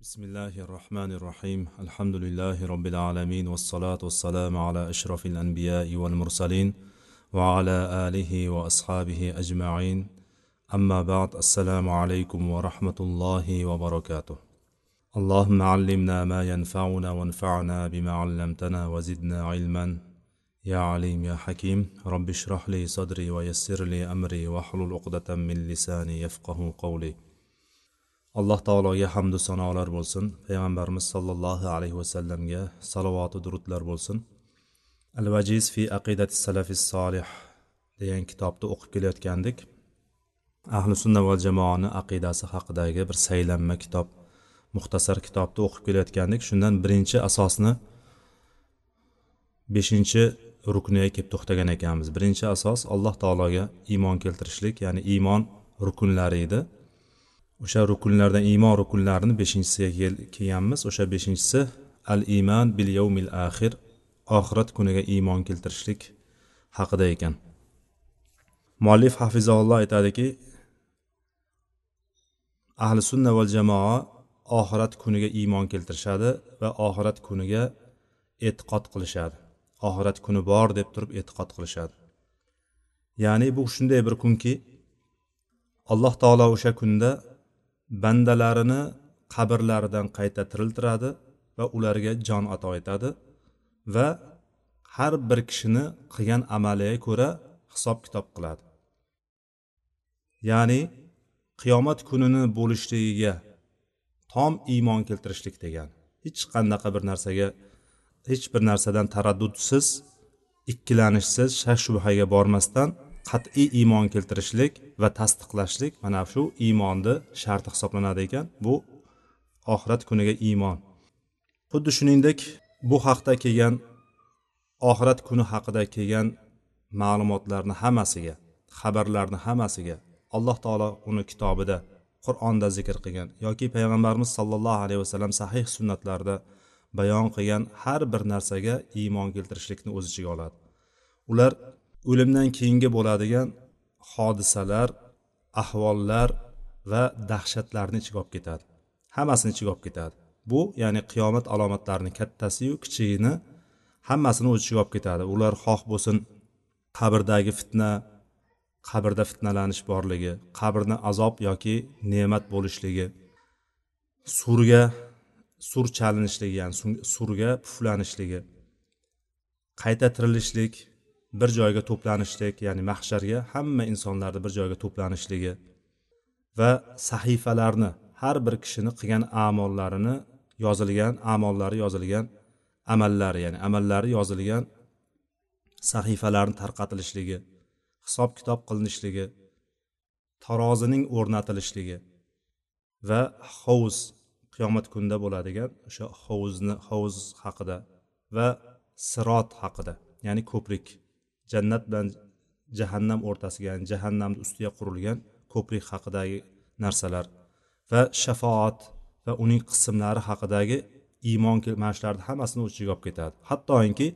بسم الله الرحمن الرحيم الحمد لله رب العالمين والصلاة والسلام على أشرف الأنبياء والمرسلين وعلى آله وأصحابه أجمعين أما بعد السلام عليكم ورحمة الله وبركاته اللهم علمنا ما ينفعنا وانفعنا بما علمتنا وزدنا علما يا عليم يا حكيم رب اشرح لي صدري ويسر لي أمري واحلل عقدة من لساني يفقه قولي alloh taologa hamdu sanolar bo'lsin. Payg'ambarimiz sollallohu alayhi vasallamga salovatu durudlar bo'lsin. Al vajiz fi aqidati salafi solih degan kitobni o'qib kelayotgandik. Ahli sunna va jamoani aqidasi haqidagi bir saylanma kitob muxtasar kitobni o'qib kelayotgandik. Shundan birinchi asosni beshinchi rukniga kelib to'xtagan ekanmiz. Birinchi asos alloh taologa iymon keltirishlik ya'ni iymon rukunlari edi. O'sha rukunlardan iymon rukunlarini beshinchisiga kelganmiz. O'sha beshinchisi al iymon bil yawmil axir oxirat kuniga iymon keltirishlik haqida ekan. Muallif hafizaulloh aytadiki ahli sunna val jamoa oxirat kuniga iymon keltirishadi va oxirat kuniga e'tiqod qilishadi. Oxirat kuni bor deb turib e'tiqod qilishadi. Ya'ni bu shunday bir kunki alloh taolo o'sha kunda bandalarini qabrlaridan qayta tiriltiradi va ularga jon ato etadi va har bir kishini qilgan amaliga ko'ra hisob kitob qiladi. Ya'ni qiyomat kunini bo'lishligiga tom iymon keltirishlik degan hech qanaqa bir narsaga hech bir narsadan taraddudsiz ikkilanishsiz shak shubhaga bormasdan qat'iy iymon keltirishlik va tasdiqlashlik mana shu iymonni sharti hisoblanadi ekan bu oxirat kuniga iymon. Xuddi shuningdek bu haqda kelgan oxirat kuni haqida kelgan ma'lumotlarni hammasiga xabarlarni hammasiga alloh taolo uni kitobida qur'onda zikr qilgan yoki payg'ambarimiz sollallohu alayhi vasallam sahih sunnatlarda bayon qilgan har bir narsaga iymon keltirishlikni o'z ichiga oladi. Ular o'limdan keyingi bo'ladigan hodisalar ahvollar va dahshatlarni ichiga olib ketadi. Hammasini ichiga olib ketadi. Bu ya'ni qiyomat alomatlarini kattasiyu kichigini hammasini o'z ichiga olib ketadi. Ular xoh bo'lsin qabrdagi fitna qabrda fitnalanish borligi qabrni azob yoki ne'mat bo'lishligi surga sur chalinishligi ya'ni surga puflanishligi qayta tirilishlik bir joyga to'planishlik ya'ni mahsharga hamma insonlarni bir joyga to'planishligi va sahifalarni har bir kishini qilgan amollarini yozilgan amollari yozilgan amallari ya'ni amallari yozilgan sahifalarni tarqatilishligi hisob kitob qilinishligi tarozining o'rnatilishligi va hovuz qiyomat kunida bo'ladigan o'sha hovuzni hovuz haqida va sirot haqida ya'ni ko'prik. Jannat bilan jahannam o'rtasiga ya'ni jahannamni ustiga qurilgan ko'prik haqidagi narsalar va shafoat va uning qismlari haqidagi iymon mana shularni hammasini o'z ichiga olib ketadi. Hattoki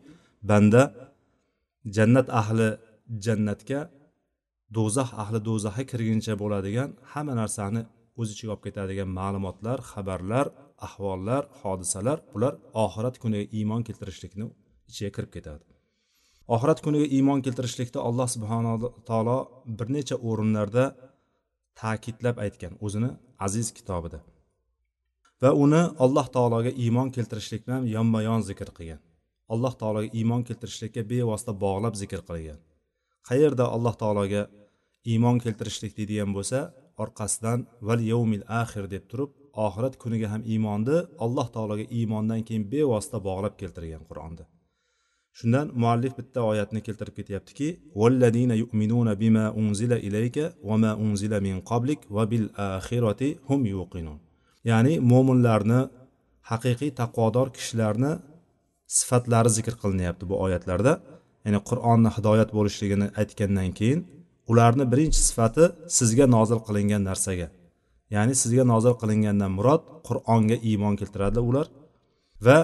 banda jannat ahli jannatga do'zax ahli do'zaxga kirguncha bo'ladigan hamma narsani o'z ichiga olib ketadigan ma'lumotlar xabarlar ahvollar hodisalar bular oxirat kuniga iymon keltirishlikni ichiga kirib ketadi. Oxirat kuniga iymon keltirishlikda alloh subhanaa taolo bir necha o'rinlarda ta'kidlab aytgan o'zini aziz kitobida. Va uni alloh taologa iymon keltirishlik bilan yonma yon zikr qilgan. Alloh taologa iymon keltirishlikka bevosita bog'lab zikr qilgan. Qayerda alloh taologa iymon keltirishlik deydigan bo'lsa orqasidan val yovmil axir deb turib oxirat kuniga ham iymonni alloh taologa iymondan keyin bevosita bog'lab keltirgan qur'onda. Shundan muallif bitta oyatni keltirib ketyaptiki valladina yu'minuna bima unzila ilayka va ma unzila min qablik va bil axirati hum yuqinun. Ya'ni mo'minlarni haqiqiy taqvodor kishilarni sifatlari zikr qilinyapti bu oyatlarda. Ya'ni qur'onni hidoyat bo'lishligini aytgandan keyin ularni birinchi sifati sizga nozil qilingan narsaga. Ya'ni sizga nozil qilingandan murod qur'onga iymon keltiradilar ular. Va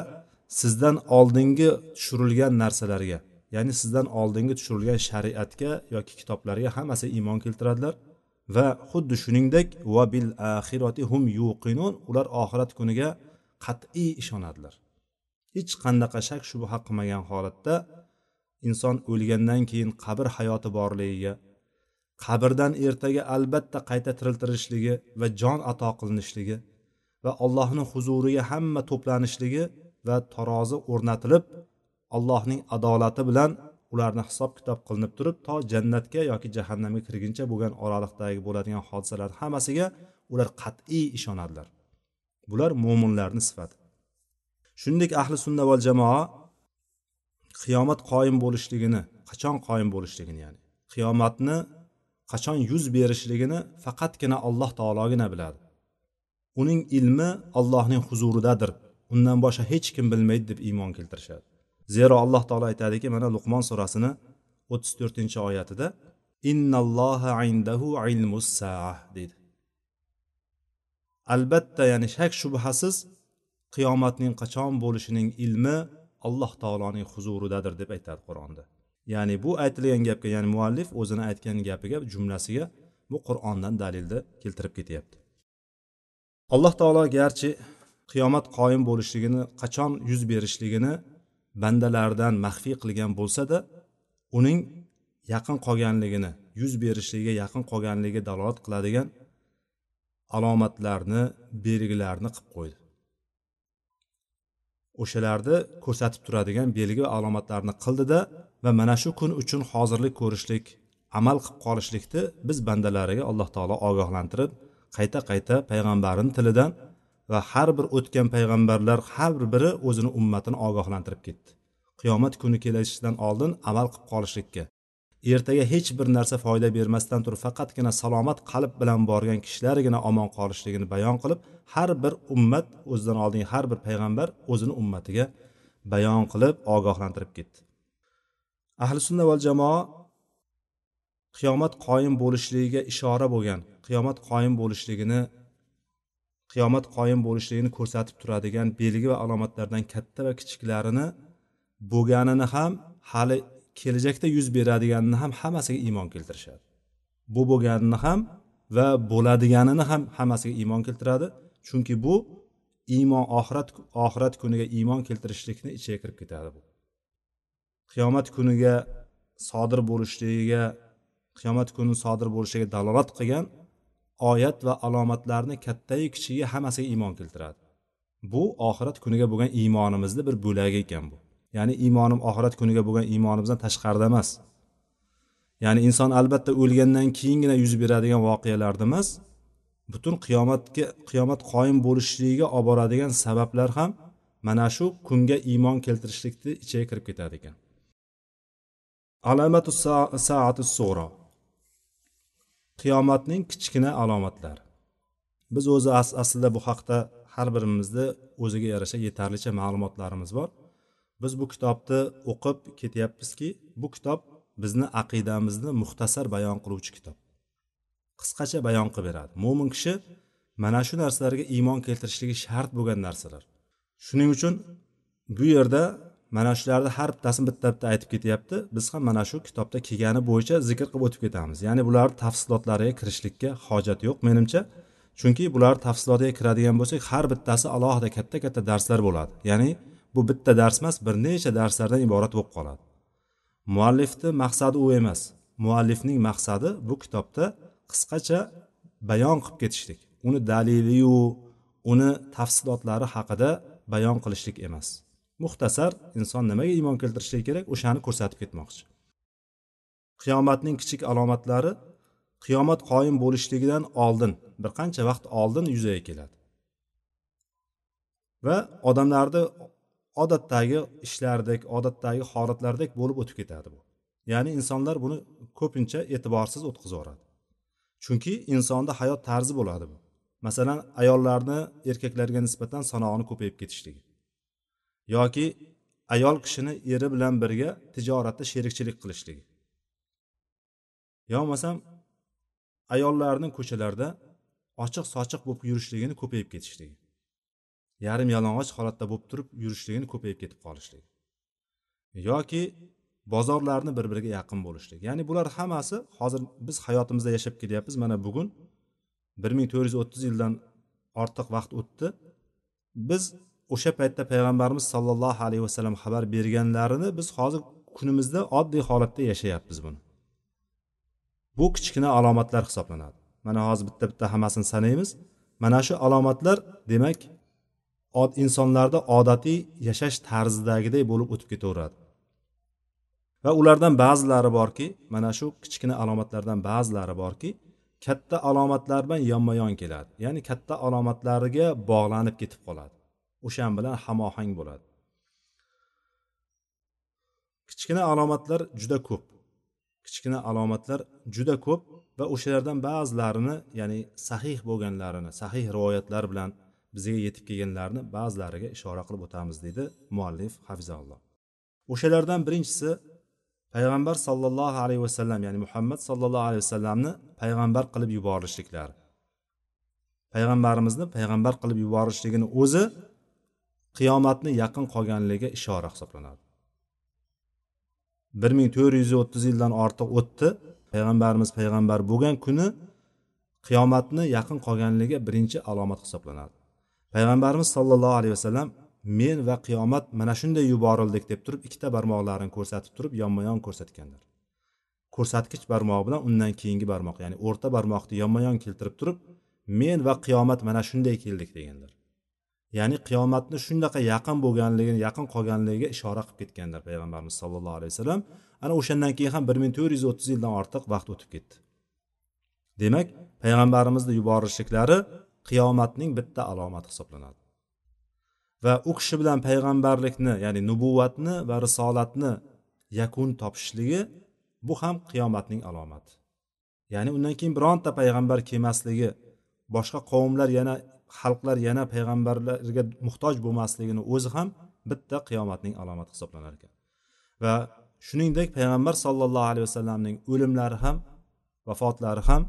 sizdan oldingi tushirilgan narsalarga ya'ni sizdan oldingi tushirilgan shariatga yoki kitoblarga hammasi iymon keltiradilar va xuddi shuningdek va bil axiroti hum yuqinun ular oxirat kuniga qat'iy ishonadilar. Hech qanaqa shak shubha qilmagan holatda inson o'lgandan keyin qabr hayoti borligiga qabrdan ertaga albatta qayta tiriltirishligi va jon ato qilinishligi va allohni huzuriga hamma to'planishligi va tarozi o'rnatilib allohning adolati bilan ularni hisob kitob qilinib turib to jannatga yoki jahannamga kirguncha bo'lgan oraliqdagi bo'ladigan hodisalar hammasiga ular qat'iy ishonadilar. Bular mo'minlarni sifati. Shuningdek ahli sunna val jamoa qiyomat qoyim bo'lishligini qachon qoyim bo'lishligini ya'ni qiyomatni qachon yuz berishligini faqatgina alloh taologina biladi. Uning ilmi allohning huzuridadir. Undan boshqa hech kim bilmaydi deb iymon keltirishadi. Zero alloh taolo aytadiki mana luqmon surasini o'ttiz to'rtinchi oyatida innalloha indahu ilmus saa deydi. Albatta ya'ni shak shubhasiz qiyomatning qachon bo'lishining ilmi alloh taoloning huzuridadir deb aytadi qur'onda. Ya'ni bu aytilgan gapga ya'ni muallif o'zini aytgan gapiga jumlasiga bu qur'ondan dalilni keltirib ketyapti. Alloh taolo garchi qiyomat qoyim bo'lishligini qachon yuz berishligini bandalardan maxfiy qilgan bo'lsada uning yaqin qolganligini yuz berishligiga yaqin qolganligiga dalolat qiladigan alomatlarni belgilarni qilib qo'ydi. O'shalarni ko'rsatib turadigan belgi va alomatlarni qildida va mana shu kun uchun hozirlik ko'rishlik amal qilib qolishlikni biz bandalariga alloh taolo ogohlantirib qayta qayta payg'ambarini tilidan va har bir o'tgan payg'ambarlar har biri o'zini ummatini ogohlantirib ketdi. Qiyomat kuni kelishidan oldin amal qilib qolishlikka ertaga hech bir narsa foyda bermasdan turib faqatgina salomat qalb bilan borgan kishilargina omon qolishligini bayon qilib har bir ummat o'zidan oldingi har bir payg'ambar o'zini ummatiga bayon qilib ogohlantirib ketdi. Ahli sunna val jamoa qiyomat qoyim bo'lishligiga ishora bo'lgan qiyomat qoyim bo'lishligini qiyomat qoyim bo'lishligini ko'rsatib turadigan belgi va alomatlardan katta va kichiklarini bo'lganini ham hali kelajakda yuz beradiganini ham hammasiga iymon keltirishadi. Bu bo'lganini ham va bo'ladiganini ham hammasiga iymon keltiradi. Chunki bu iymon oxirat oxirat kuniga iymon keltirishlikni ichiga kirib ketadi bu. Qiyomat kuniga sodir bo'lishligiga qiyomat kuni sodir bo'lishiga dalolat qilgan oyat va alomatlarni kattayu kichigi hammasiga iymon keltiradi. Bu oxirat kuniga bo'lgan iymonimizni bir bo'lagi ekan bu. Ya'ni iymonim oxirat kuniga bo'lgan iymonimizdan tashqarida emas. Ya'ni inson albatta o'lgandan keyingina yuz beradigan voqealarni emas butun qiyomatga qiyomat qoyim bo'lishligiga olib boradigan sabablar ham mana shu kunga iymon keltirishlikni ichiga kirib ketadi ekan. Alamatu saati sug'ro qiyomatning kichkina alomatlari biz o'zi aslida bu haqda har birimizni o'ziga yarasha yetarlicha ma'lumotlarimiz bor. Biz bu kitobni o'qib ketyapmizki bu kitob bizni aqidamizni muxtasar bayon qiluvchi kitob. Qisqacha bayon qilib beradi. Mo'min kishi mana shu narsalarga iymon keltirishligi shart bo'lgan narsalar. Shuning uchun bu yerda mana shularni har bittasini bitta bitta aytib ketyapti. Biz ham mana shu kitobda kelgani bo'yicha zikr qilib o'tib ketamiz. Ya'ni bularni tafsilotlariga kirishlikka hojat yo'q menimcha. Chunki bular tafsilotiga kiradigan bo'lsak har bittasi alohida katta katta darslar bo'ladi. Ya'ni bu bitta dars emas bir necha darslardan iborat bo'lib qoladi. Muallifni maqsadi u emas. Muallifning maqsadi bu kitobda qisqacha bayon qilib ketishlik. Uni daliliyu uni tafsilotlari haqida bayon qilishlik emas. Muxtasar inson nimaga iymon keltirishi kerak o'shani ko'rsatib ketmoqchi. Qiyomatning kichik alomatlari qiyomat qoyim bo'lishligidan oldin bir qancha vaqt oldin yuzaga keladi. Va odamlarni odatdagi ishlardek odatdagi holatlardek bo'lib o'tib ketadi bu. Ya'ni insonlar buni ko'pincha e'tiborsiz o'tkazib yuboradi chunki insonda hayot tarzi bo'ladi bu. Masalan ayollarni erkaklarga nisbatan sanog'ini ko'payib ketishligi. Yoki ayol kishini eri bilan birga tijoratda sherikchilik qilishligi. Yo bo'lmasam ayollarni ko'chalarda ochiq sochiq bo'lib yurishligini ko'payib ketishligi yarim yalang'och holatda bo'lib turib yurishligini ko'payib ketib qolishligi yoki bozorlarni bir biriga yaqin bo'lishlik ya'ni bular hammasi hozir biz hayotimizda yashab kelyapmiz mana bugun bir ming to'rt yuz o'ttiz yildan ortiq vaqt o'tdi. Biz o'sha paytda payg'ambarimiz sollallohu alayhi vasallam xabar berganlarini biz hozir kunimizda oddiy holatda yashayapmiz buni. Bu kichkina alomatlar hisoblanadi. Mana hozir bitta bitta hammasini sanaymiz. Mana shu alomatlar demak od insonlarda odatiy yashash tarzidagiday bo'lib o'tib ketaveradi. Va ulardan ba'zilari borki mana shu kichkina alomatlardan ba'zilari borki katta alomatlar bilan yonma yon keladi. Ya'ni katta alomatlariga bog'lanib ketib qoladi. O'shan bilan hamohang bo'ladi. Kichkina alomatlar juda ko'p. Kichkina alomatlar juda ko'p va o'shalardan ba'zilarini ya'ni sahih bo'lganlarini sahih rivoyatlar bilan bizga yetib kelganlarini ba'zilariga ishora qilib o'tamiz deydi muallif hafizalloh o'shalardan birinchisi payg'ambar sollallohu alayhi vasallam ya'ni muhammad sollallohu alayhi vasallamni payg'ambar qilib yuborishliklari. Payg'ambarimizni payg'ambar qilib yuborishligini o'zi qiyomatni yaqin qolganligiga ishora hisoblanadi. Bir ming to'rt yuz o'ttiz yildan ortiq o'tdi. Payg'ambarimiz payg'ambar bo'lgan kuni qiyomatni yaqin qolganligi birinchi alomat hisoblanadi. Payg'ambarimiz sollallohu alayhi vasallam men va qiyomat mana shunday yuborildik deb turib ikkita barmoqlarini ko'rsatib turib yonma yon ko'rsatganlar. Ko'rsatkich barmoq bilan undan keyingi barmoq ya'ni o'rta barmoqni yonma yon keltirib turib men va qiyomat mana shunday keldik deganlar. Ya'ni qiyomatni shunaqa yaqin bo'lganligini yaqin qolganligiga ishora qilib ketganlar payg'ambarimiz sollallohu alayhi vasallam. Ana o'shandan keyin ham bir ming to'rt yuz o'ttiz yildan ortiq vaqt o'tib ketdi. Demak payg'ambarimizni yuborishliklari qiyomatning bitta alomati hisoblanadi. Va u kishi bilan payg'ambarlikni ya'ni nubuvvatni va risolatni yakun topishligi bu ham qiyomatning alomati. Ya'ni undan keyin bironta payg'ambar kelmasligi boshqa qavmlar yana xalqlar yana payg'ambarlarga muhtoj bo'lmasligini o'zi ham bitta qiyomatning alomati hisoblanar ekan. Va shuningdek payg'ambar sollallohu alayhi vasallamning o'limlari ham vafotlari ham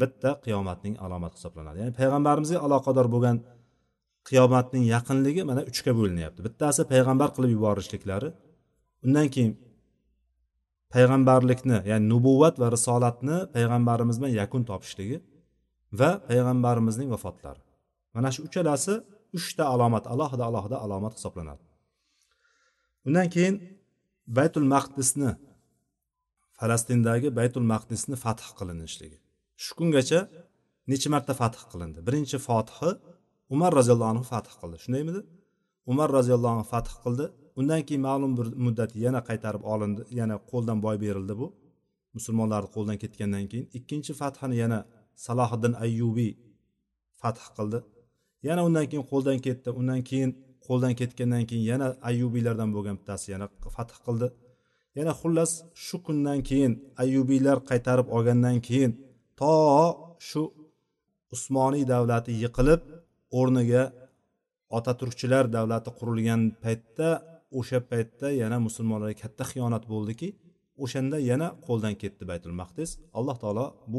bitta qiyomatning alomati hisoblanadi. Ya'ni payg'ambarimizga aloqador bo'lgan qiyomatning yaqinligi mana uchga bo'linyapti. Bittasi payg'ambar qilib yuborishliklari undan keyin payg'ambarlikni ya'ni nubuvvat va risolatni payg'ambarimiz bilan yakun topishligi va payg'ambarimizning vafotlari. Mana shu uchalasi uchta alomat alohida alohida alomat hisoblanadi. Undan keyin baytul maqdisni falastindagi baytul maqdisni fath qilinishligi. Shu kungacha necha marta fath qilindi? Birinchi fotihi umar roziyallohu anhu fath qildi. Shundaymidi? Umar roziyallohu anhu fath qildi. Undan keyin ma'lum bir muddat yana qaytarib olindi yana qo'ldan boy berildi bu. Musulmonlarni qo'ldan ketgandan keyin ikkinchi fathini yana salohiddin ayyubiy fath qildi. Yana undan keyin qo'ldan ketdi. Undan keyin qo'ldan ketgandan keyin yana ayyubiylardan bo'lgan bittasi yana fath qildi. Yana xullas shu kundan keyin ayyubiylar qaytarib olgandan keyin to shu usmoniy davlati yiqilib o'rniga otaturkchilar davlati qurilgan paytda o'sha paytda yana musulmonlarga katta xiyonat bo'ldiki o'shanda yana qo'ldan ketdi baytul maqdis. Alloh taolo bu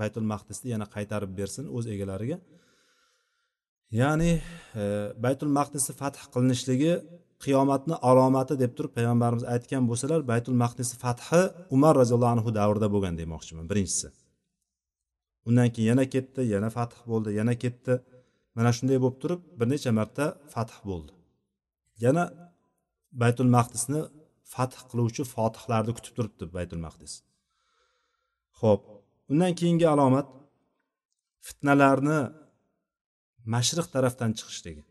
baytul maqdisni yana qaytarib bersin o'z egalariga. Ya'ni e, baytul maqdisni fath qilinishligi qiyomatni alomati deb turib payg'ambarimiz aytgan bo'lsalar baytul maqdisni fathi umar roziyallohu anhu davrida bo'lgan demoqchiman birinchisi. Undan keyin yana ketdi yana fath bo'ldi yana ketdi. Mana shunday bo'lib turib bir necha marta fath bo'ldi. Yana baytul maqdisni fath qiluvchi fotihlarni kutib turibdi baytul maqdis. Ho'p undan keyingi alomat fitnalarni mashriq tarafdan chiqishligi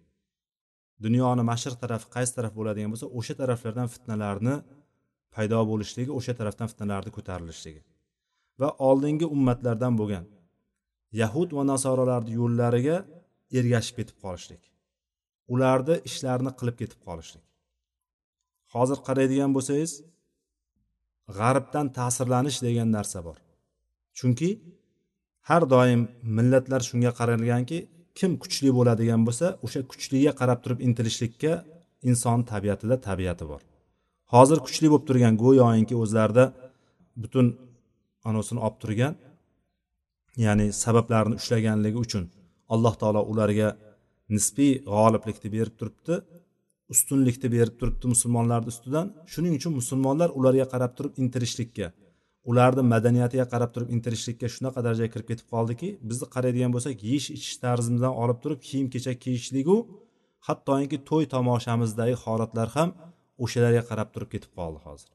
dunyoni mashriq tarafi qaysi taraf bo'ladigan bo'lsa o'sha taraflardan fitnalarni paydo bo'lishligi o'sha tarafdan fitnalarni ko'tarilishligi va oldingi ummatlardan bo'lgan yahud va nasorolarni yo'llariga ergashib ketib qolishlik. Ularni ishlarini qilib ketib qolishlik. Hozir qaraydigan bo'lsangiz g'arbdan ta'sirlanish degan narsa bor. Chunki har doim millatlar shunga qaralganki kim kuchli bo'ladigan bo'lsa o'sha kuchliga qarab turib intilishlikka inson tabiatida tabiati bor. Hozir kuchli bo'lib turgan go'yoki o'zlarida butun anasini olib turgan ya'ni sabablarni ushlaganligi uchun alloh taolo ularga nisbiy g'oliblikni berib turibdi ustunlikni berib turibdi musulmonlarni ustidan. Shuning uchun musulmonlar ularga qarab turib intilishlikka ularni madaniyatiga qarab turib intilishlikka shunaqa darajaga kirib ketib qoldiki bizni qaraydigan bo'lsak yeyish ichish tarzimizdan olib turib kiyim kechak kiyishligu hattoki to'y tomoshamizdagi holatlar ham o'shalarga qarab turib ketib qoldi hozir.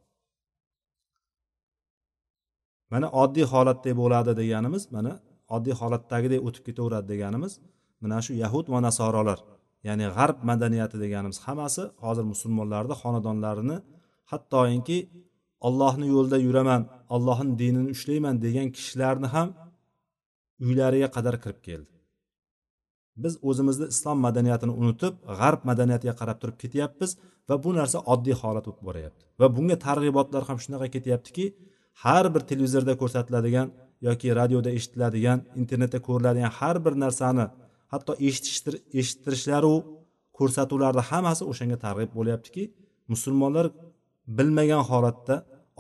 Mana oddiy holatdek bo'ladi deganimiz mana oddiy holatdagidek o'tib ketaveradi deganimiz mana shu yahud va nasorolar ya'ni g'arb madaniyati deganimiz hammasi hozir musulmonlarni xonadonlarini hattoki ollohni yo'lida yuraman ollohni dinini ushlayman degan kishilarni ham uylariga qadar kirib keldi. Biz o'zimizni islom madaniyatini unutib g'arb madaniyatiga qarab turib ketyapmiz va bu narsa oddiy holat bo'lib boryapti. Va bunga targ'ibotlar ham shunaqa ketyaptiki har bir televizorda ko'rsatiladigan yoki radioda eshitiladigan internetda ko'riladigan har bir narsani hatto eshittirishlaru ko'rsatuvlarni hammasi o'shanga targ'ib bo'lyaptiki musulmonlar bilmagan holatda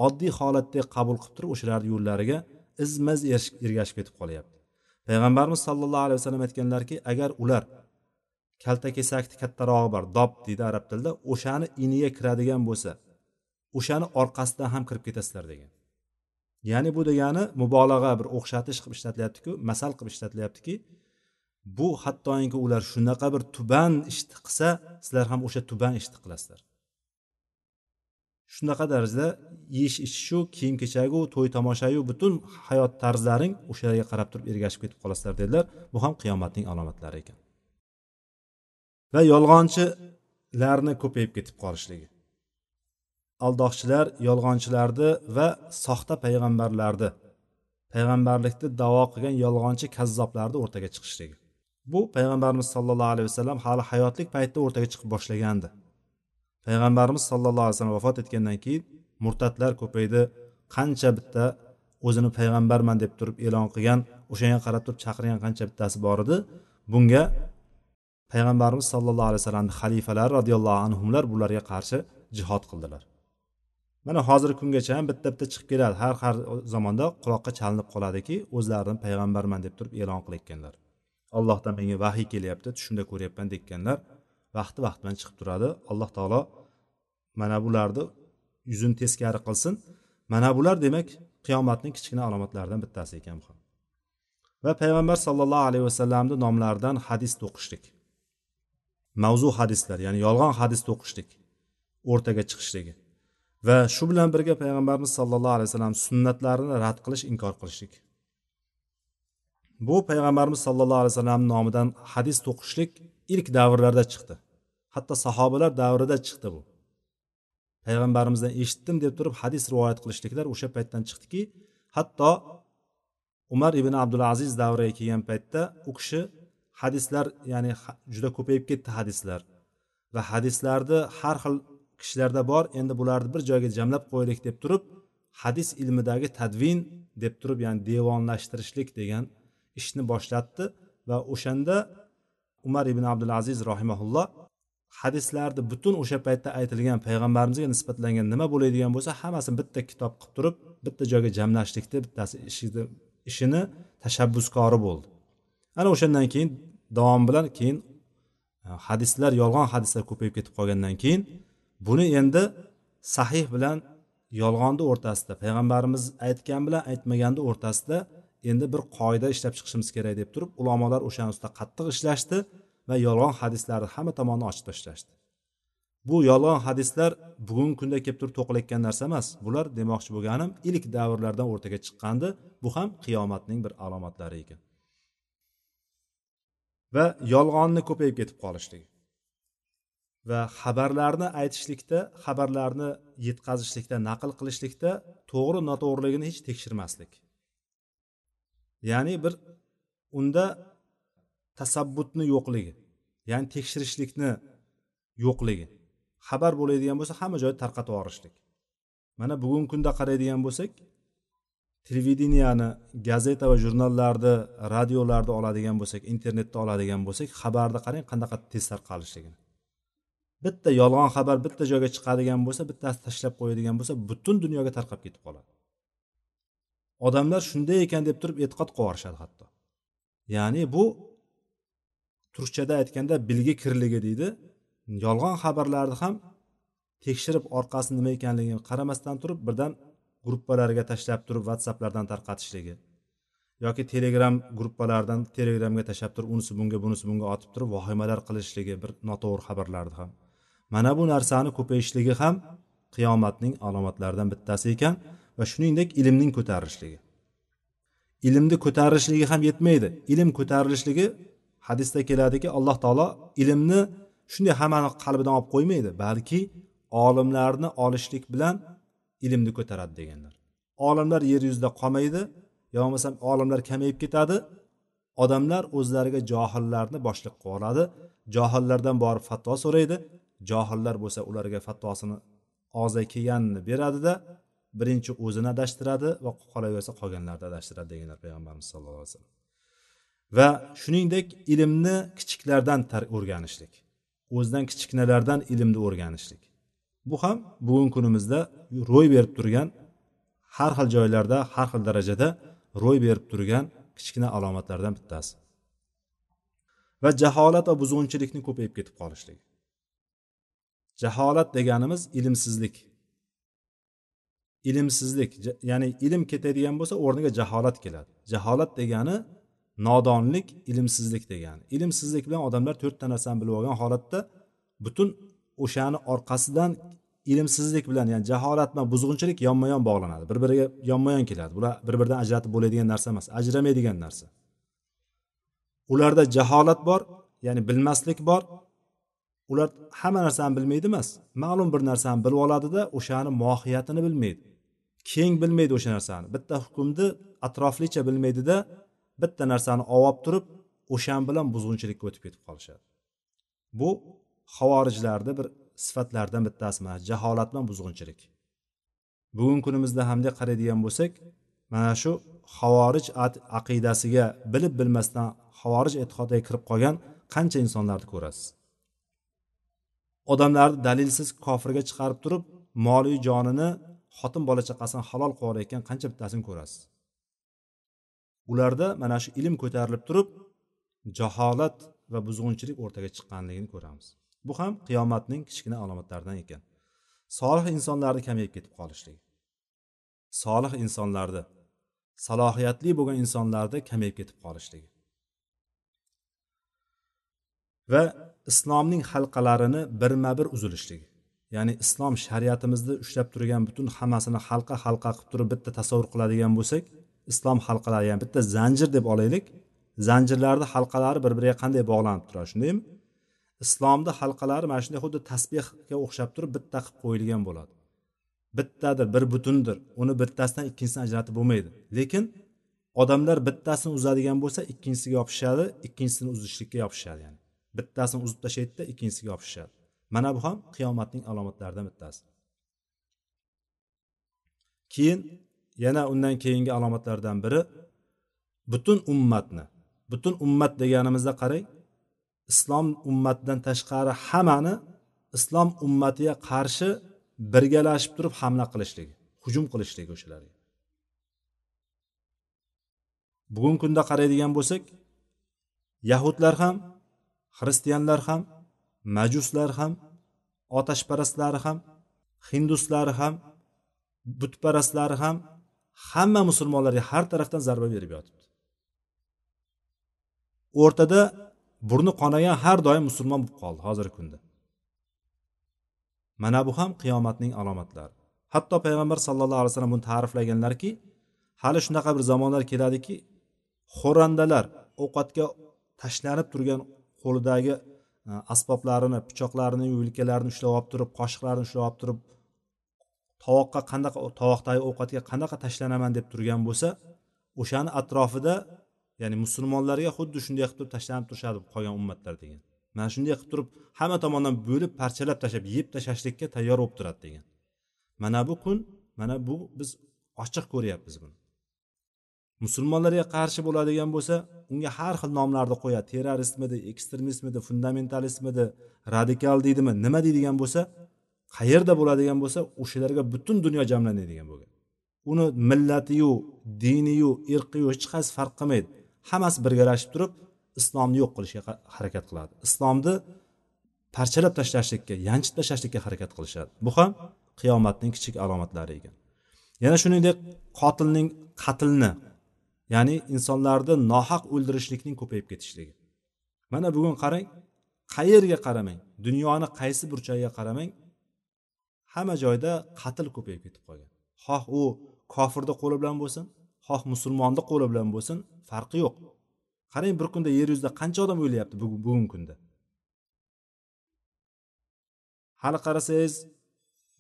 oddiy holatda qabul qilib turib o'shalarni yo'llariga izmaz ergashib ketib qolyapti. Payg'ambarimiz sollallohu alayhi vasallam aytganlarki agar ular kaltakesakni kattarog'i bor dob deydi arab tilida o'shani iniga kiradigan bo'lsa o'shani orqasidan ham kirib ketasizlar degan. Ya'ni bu degani mubolag'a bir o'xshatish qilib ishlatilyaptiku masal qilib ishlatilyaptiki bu hattoki ular shunaqa bir tuban ishni qilsa sizlar ham o'sha tuban ishni qilasizlar shunaqa darajada yeyish ichishu kiyim kechagu to'y tomoshayu butun hayot tarzlaring o'shalarga qarab turib ergashib ketib qolasizlar dedilar. Bu ham qiyomatning alomatlari ekan. Va yolg'onchilarni ko'payib ketib qolishligi. Aldoqchilar yolg'onchilarni va soxta payg'ambarlarni payg'ambarlikni davo qilgan yolg'onchi kazzoblarni o'rtaga chiqishligi. Bu payg'ambarimiz sollallohu alayhi vasallam hali hayotlik paytda o'rtaga chiqib boshlagandi. Payg'ambarimiz sallallohu alayhi vasallam vafot etgandan keyin murtadlar ko'paydi. Qancha bitta o'zini payg'ambarman deb turib e'lon qilgan o'shanga qarab turib chaqirgan qancha bittasi bor edi. Bunga payg'ambarimiz sollallohu alayhi vasallamni xalifalari roziyallohu anhular bularga qarshi jihod qildilar. Mana hozirgi kungacha ham bitta bitta chiqib keladi. Har har zamonda quloqqa chalinib qoladiki o'zlarini payg'ambarman deb turib e'lon qilayotganlar. Allohdan menga vahiy kelyapti tushimda ko'ryapman deganlar vaqti vaqti bilan chiqib turadi. Alloh taolo mana bularni yuzini teskari qilsin. Mana bular demak qiyomatning kichkina alomatlaridan bittasi ekan bu va payg'ambar sollallohu alayhi vasallamni nomlaridan hadis to'qishlik. Mavzu hadislar ya'ni yolg'on hadis to'qishlik o'rtaga chiqishligi. Va shu bilan birga payg'ambarimiz sollallohu alayhi vasallam sunnatlarini rad qilish inkor qilishlik. Bu payg'ambarimiz sollallohu alayhi vasallam nomidan hadis to'qishlik ilk davrlarda chiqdi. Hatto sahobalar davrida chiqdi bu. Payg'ambarimizdan eshitdim deb turib hadis rivoyat qilishliklar o'sha paytdan chiqdiki hatto umar ibn abdulaziz davriga kelgan paytda u kishi hadislar ya'ni juda ko'payib ketdi hadislar. Va hadislarni har xil kishilarda bor endi bularni bir joyga jamlab qo'yaylik deb turib hadis ilmidagi tadvin deb turib ya'ni devonlashtirishlik degan ishni boshlatdi. Va o'shanda umar ibn abdulaziz rahimaulloh hadislarni butun o'sha paytda aytilgan payg'ambarimizga nisbatlangan nima bo'ladigan bo'lsa hammasini bitta kitob qilib turib bitta joyga jamlashlikni bittasi ishini tashabbuskori bo'ldi. Ana o'shandan keyin davom bilan keyin e, hadislar yolg'on hadislar ko'payib ketib qolgandan keyin buni endi sahih bilan yolg'onni o'rtasida payg'ambarimiz aytgan bilan aytmaganni o'rtasida endi bir qoida ishlab chiqishimiz kerak deb turib ulamolar o'shani ustida qattiq ishlashdi. Va yolg'on hadislarni hamma tomonni ochib tashlashdi. Bu yolg'on hadislar bugungi kunda kelib turib to'qilayotgan narsa emas. Bular demoqchi bo'lganim ilk davrlardan o'rtaga chiqqandi. Bu ham qiyomatning bir alomatlari ekan. Va yolg'onni ko'payib ketib qolishligi va xabarlarni aytishlikda xabarlarni yetkazishlikda naql qilishlikda to'g'ri noto'g'riligini hech tekshirmaslik. Ya'ni bir unda tasabbutni yo'qligi ya'ni tekshirishlikni yo'qligi. Xabar bo'ladigan bo'lsa hamma joyda tarqatib yuborishlik. Mana bugungi kunda qaraydigan bo'lsak televideniyani gazeta va jurnallarni radiolarni oladigan bo'lsak internetda oladigan bo'lsak xabarni qarang qanaqa tez tarqalishligini bitta yolg'on xabar bitta joyga chiqadigan bo'lsa bittasi tashlab qo'yadigan bo'lsa butun dunyoga tarqab ketib qoladi. Odamlar shunday ekan deb turib e'tiqod qilib yuborishadi hatto. Ya'ni bu turkchada aytganda bilgi kirligi deydi. Yolg'on xabarlarni ham tekshirib orqasi nima ekanligini qaramasdan turib birdan gruppalarga tashlab turib whatsapplardan tarqatishligi yoki telegram gruppalaridan telegramga tashlab turib unisi bunga bunisi bunga otib turib vahimalar qilishligi bir noto'g'ri xabarlarni ham. Mana bu narsani ko'payishligi ham qiyomatning alomatlaridan bittasi ekan va shuningdek ilmning ko'tarilishligi. Ilmni ko'tarilishligi ham yetmaydi. Ilm ko'tarilishligi hadisda keladiki alloh taolo ilmni shunday hammani qalbidan olib qo'ymaydi balki olimlarni olishlik bilan ilmni ko'taradi deganlar. Olimlar yer yuzida qolmaydi yo bo'lmasam olimlar kamayib ketadi odamlar o'zlariga johillarni boshliq qilib oladi. Johillardan borib fatvo so'raydi johillar bo'lsa ularga fatvosini og'ziga kelganini beradida birinchi o'zini adashtiradi va qolaversa qolganlarni adashtiradi deganlar payg'ambarimiz sallallohu alayhi vasallam. Va shuningdek ilmni kichiklardan o'rganishlik o'zidan kichkinalardan ilmni o'rganishlik. Bu ham bugungi kunimizda ro'y berib turgan har xil joylarda har xil darajada ro'y berib turgan kichkina alomatlardan bittasi. Va jaholat va buzg'unchilikni ko'payib ketib qolishligi. Jaholat deganimiz ilmsizlik. Ilmsizlik ya'ni ilm ketadigan bo'lsa o'rniga jaholat keladi. Jaholat degani nodonlik ilmsizlik degani. Ilmsizlik bilan odamlar to'rtta narsani bilib olgan holatda butun o'shani orqasidan ilmsizlik bilan ya'ni jaholat bilan buzg'unchilik yonma yon bog'lanadi. Bir biriga yonma yon keladi. Bular bir biridan ajratib bo'ladigan narsa emas ajramaydigan narsa. Ularda jaholat bor ya'ni bilmaslik bor. Ular hamma narsani bilmaydi emas ma'lum bir narsani bilib oladida o'shani mohiyatini bilmaydi. Keng bilmaydi o'sha narsani. Bitta hukmni atroflicha bilmaydida bitta narsani olib turib o'shan bilan buzg'unchilikka o'tib ketib qolishadi. Bu havorijlarni bir sifatlaridan bittasi mana jaholat bilan buzg'unchilik. Bugungi kunimizda hamda qaraydigan bo'lsak mana shu havorij aqidasiga bilib bilmasdan havorij e'tiqodiga kirib qolgan qancha insonlarni ko'rasiz? Odamlarni dalilsiz kofirga chiqarib turib moliyu jonini xotin bola chaqasini halol qilib qancha bittasini ko'rasiz? Ularda mana shu ilm ko'tarilib turib jaholat va buzg'unchilik o'rtaga chiqqanligini ko'ramiz. Bu ham qiyomatning kichkina alomatlaridan ekan. Solih insonlarni kamayib ketib qolishligi. Solih insonlarni salohiyatli bo'lgan insonlarni kamayib ketib qolishligi. Va islomning halqalarini birma bir uzilishligi ya'ni islom shariatimizni ushlab turgan butun hammasini halqa halqa qilib turib bitta tasavvur qiladigan bo'lsak islom halqalari ya'ni bitta zanjir deb olaylik. Zanjirlarni halqalari bir biriga qanday bog'lanib turadi? Shundaymi islomni halqalari mana shunday xuddi tasbehga o'xshab turib bitta qilib qo'yilgan bo'ladi. Bittadir bir butundir. Uni bittasidan ikkinchisini ajratib bo'lmaydi. Lekin odamlar bittasini uzadigan bo'lsa ikkinchisiga yopishadi ikkinchisini uzishlikka yopishadi ya'ni. Bittasini uzib tashlaydida ikkinchisiga yopishadi. Mana bu ham qiyomatning alomatlaridan bittasi. Keyin yana undan keyingi alomatlardan biri butun ummatni butun ummat deganimizda qarang islom ummatidan tashqari hammani islom ummatiga qarshi birgalashib turib hamla qilishligi hujum qilishligi o'shalarga. Bugungi kunda qaraydigan bo'lsak yahudlar ham xristianlar ham majuslar ham otashparastlari ham hinduslari ham butparastlari ham hamma musulmonlarga har tarafdan zarba berib yotibdi. O'rtada burni qonagan har doim musulmon bo'lib qoldi hozirgi kunda. Mana bu ham qiyomatning alomatlari. Hatto payg'ambar sallallohu alayhi vasallam buni ta'riflaganlarki hali shunaqa bir zamonlar keladiki xo'randalar ovqatga tashlanib turgan qo'lidagi e, asboblarini pichoqlarini yelkalarini ushlab olib turib qoshiqlarini ushlab olib turib tovoqqa qanaqa tovoqdagi ovqatga qanaqa tashlanaman deb turgan bo'lsa o'shani atrofida ya'ni musulmonlarga xuddi shunday qilib turib tashlanib turishadi qolgan ummatlar degan. Mana shunday qilib turib hamma tomondan bo'lib parchalab tashlab yeb tashlashlikka tayyor bo'lib turadi degan. Mana bu kun mana bu biz ochiq ko'ryapmiz buni. Musulmonlarga qarshi bo'ladigan bo'lsa unga har xil nomlarni qo'yadi terroristmidi ekstremistmidi fundamentalistmidi radikal deydimi nima deydigan bo'lsa qayerda bo'ladigan bo'lsa o'shalarga butun dunyo jamlanadigan bo'lgan. Uni millatiyu diniyu irqiyu hech qaysi farq qilmaydi. Hammasi birgalashib turib islomni yo'q qilishga harakat qiladi. Islomni parchalab tashlashlikka yanchib tashlashlikka harakat qilishadi. Bu ham qiyomatning kichik alomatlari ekan. Yana shuningdek qotilning qatlni ya'ni insonlarni nohaq o'ldirishlikning ko'payib ketishligi. Mana bugun qarang qayerga qaramang? Dunyoni qaysi burchagiga qaramang? Hamma joyda qatl ko'payib ketib qolgan. Xoh u kofirni qo'li bilan bo'lsin xoh musulmonni qo'li bilan bo'lsin farqi yo'q. Qarang bir kunda yer yuzida qancha odam o'lyapti bugungi kunda. Hali qarasangiz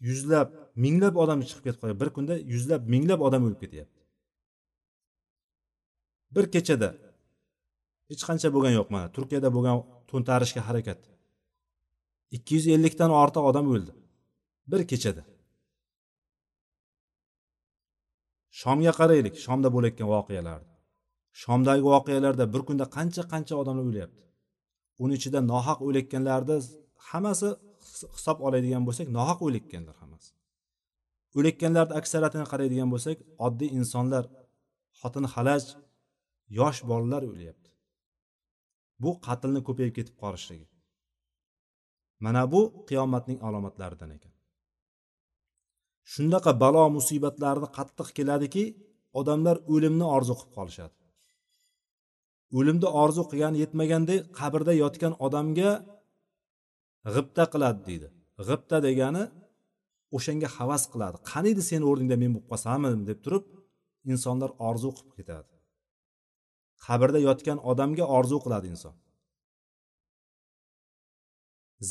yuzlab minglab odam chiqib ketib qolgan bir kunda yuzlab minglab odam o'lib ketyapti. Bir kechada hech qancha bo'lgan yo'q mana turkiyada bo'lgan to'ntarishga harakat. Ikki yuz ellikdan ortiq odam o'ldi. Bir kechada. Shomga qaraylik shomda bo'layotgan voqealarni shomdagi voqealarda bir kunda qancha qancha odamlar o'lyapti uni ichida nohaq o'layotganlarni hammasi hisob oladigan bo'lsak nohaq o'layotganlar hammasi. O'layotganlarni aksariyatini qaraydigan bo'lsak oddiy insonlar xotin xalaj yosh bolalar o'lyapti bu qatlni ko'payib ketib qolishligi. Mana bu qiyomatning alomatlaridan ekan. Shunaqa balo musibatlarni qattiq keladiki odamlar o'limni orzu qilib qolishadi. O'limni orzu qilgani yetmaganda qabrda yotgan odamga g'ibta qiladi deydi. G'ibta degani o'shanga havas qiladi. Qaniydi seni o'rningda men bo'lib qolsamim deb turib insonlar orzu qilib ketadi. Qabrda yotgan odamga orzu qiladi inson.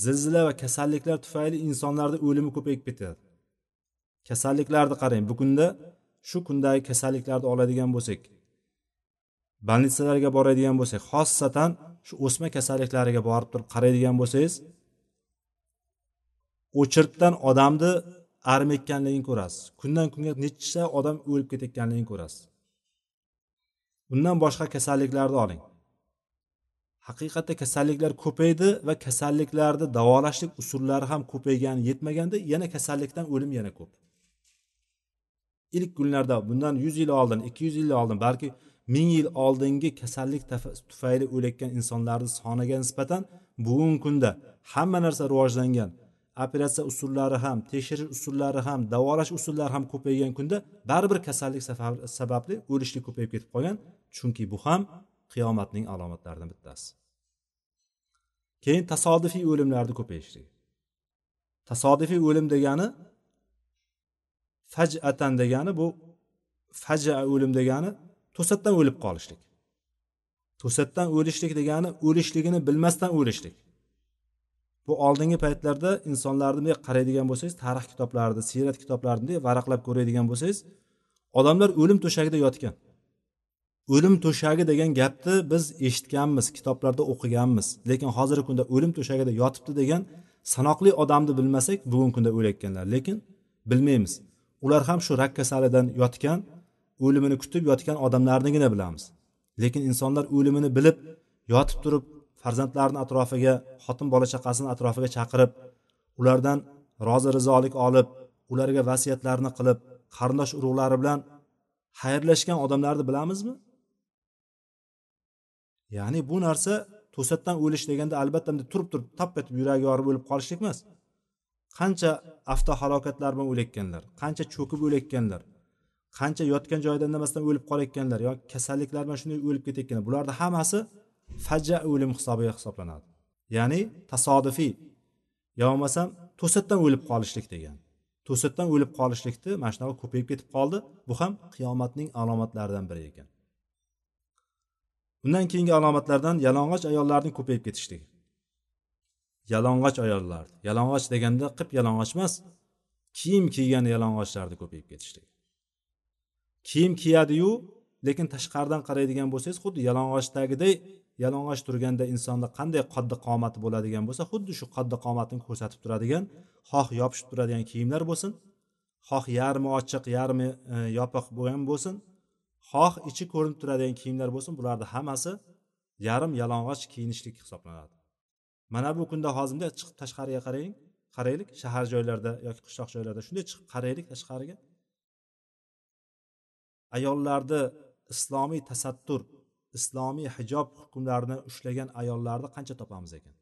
Zilzila va kasalliklar tufayli insonlarni o'limi ko'payib ketadi. Kasalliklarni qarang. Bu kunda shu kundagi kasalliklarni oladigan bo'lsak больницаlarga boradigan bo'lsak xossatan shu o'sma kasalliklariga borib turib qaraydigan bo'lsangiz o'chirtdan odamni arimayotganligini ko'rasiz. Kundan kunga necha odam o'lib ketayotganligini ko'rasiz. Undan boshqa kasalliklarni oling. Haqiqatda kasalliklar ko'paydi va kasalliklarni davolashlik usullari ham ko'paygani yetmaganda yana kasallikdan o'lim yana ko'p. Ilk kunlarda bundan yuz yil oldin ikki yuz yil oldin balki ming yil oldingi kasallik tufayli o'layotgan insonlarni soniga nisbatan bugungi kunda hamma narsa rivojlangan. Operatsiya usullari ham tekshirish usullari ham davolash usullari ham ko'paygan kunda baribir kasallik sababli o'lishlik ko'payib ketib qolgan. Chunki bu ham qiyomatning alomatlaridan bittasi. Keyin tasodifiy o'limlarni ko'payishligi tasodifiy o'lim degani fajatan degani bu faja o'lim degani to'satdan o'lib qolishlik. To'satdan o'lishlik degani o'lishligini bilmasdan o'lishlik. Bu oldingi paytlarda insonlarni bunday qaraydigan bo'lsangiz tarix kitoblarida siyrat kitoblarini varaqlab ko'radigan bo'lsangiz odamlar o'lim to'shagida yotgan. O'lim to'shagi degan gapni biz eshitganmiz kitoblarda o'qiganmiz lekin hozirgi kunda o'lim to'shagida yotibdi degan sanoqli odamni bilmasak bugungi kunda o'layotganlar. Lekin bilmaymiz. Ular ham shu rak kasalidan yotgan o'limini kutib yotgan odamlarnigina bilamiz. Lekin insonlar o'limini bilib yotib turib farzandlarini atrofiga xotin bola chaqasini atrofiga chaqirib ulardan rozi rizolik olib ularga vasiyatlarni qilib qarindosh urug'lari bilan xayrlashgan odamlarni bilamizmi? Ya'ni bu narsa to'satdan o'lish deganda albatta turib turib tap etib yuragi yorib o'lib qolishlik emas qancha avtohalokatlar bilan o'layotganlar qancha cho'kib o'layotganlar qancha yotgan joyida indamasdan o'lib qolayotganlar yoki kasalliklar bilan shunday o'lib ketayotganlar bularni hammasi faja o'lim hisobiga hisoblanadi. Ya'ni tasodifiy. Yo bo'lmasam to'satdan o'lib qolishlik degan. To'satdan o'lib qolishlikni mana shunaqa ko'payib ketib qoldi. Bu ham qiyomatning alomatlaridan biri ekan. Undan keyingi alomatlardan yalang'och ayollarning ko'payib ketishligi yalang'och ayollar. Yalang'och deganda qip yalang'och emas kiyim kiygan yalang'ochlarni ko'payib ketishligi kiyim kiyadiyu lekin tashqaridan qaraydigan bo'lsangiz xuddi yalang'ochdagiday yalang'och turganda insonda qanday qaddi qomati bo'ladigan bo'lsa xuddi shu qaddi qomatini ko'rsatib turadigan xoh yopishib turadigan kiyimlar bo'lsin xoh yarmi ochiq yarmi e, yopiq bo'lgan bo'lsin xoh ichi ko'rinib turadigan kiyimlar bo'lsin bularni hammasi yarim yalang'och kiyinishlik hisoblanadi. Mana bu kunda hozirda chiqib tashqariga qarang. Qaraylik shahar joylarda yoki qishloq joylarda shunday chiqib qaraylik tashqariga. Ayollarni islomiy tasattur islomiy hijob hukmlarini ushlagan ayollarni qancha topamiz ekan?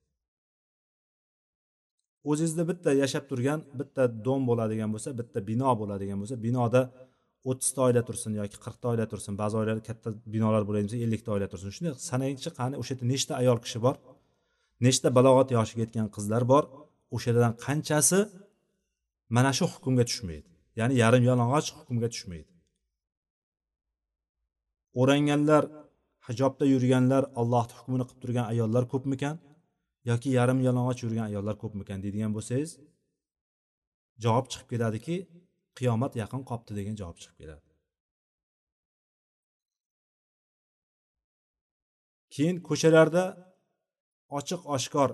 O'zingizni bitta yashab turgan bitta dom bo'ladigan bo'lsa bitta bino bo'ladigan bo'lsa binoda o'ttizta oila tursin yoki qirqta oila tursin ba'zi oilalar katta binolar bo'ladigan bo'lsa ellikta oila tursin. Shunday sanaychi qani? O'sha yerda nechta ayol kishi bor? Nechta balog'at yoshiga yetgan qizlar bor o'shalardan qanchasi mana shu hukmga tushmaydi. Ya'ni yarim yalang'och hukmga tushmaydi. O'ranganlar hijobda yurganlar allohni hukmini qilib turgan ayollar ko'pmikan yoki yarim yalang'och yurgan ayollar ko'pmikan deydigan bo'lsangiz javob chiqib keladiki qiyomat yaqin qolibdi degan javob chiqib keladi. Keyin ko'chalarda ochiq oshkor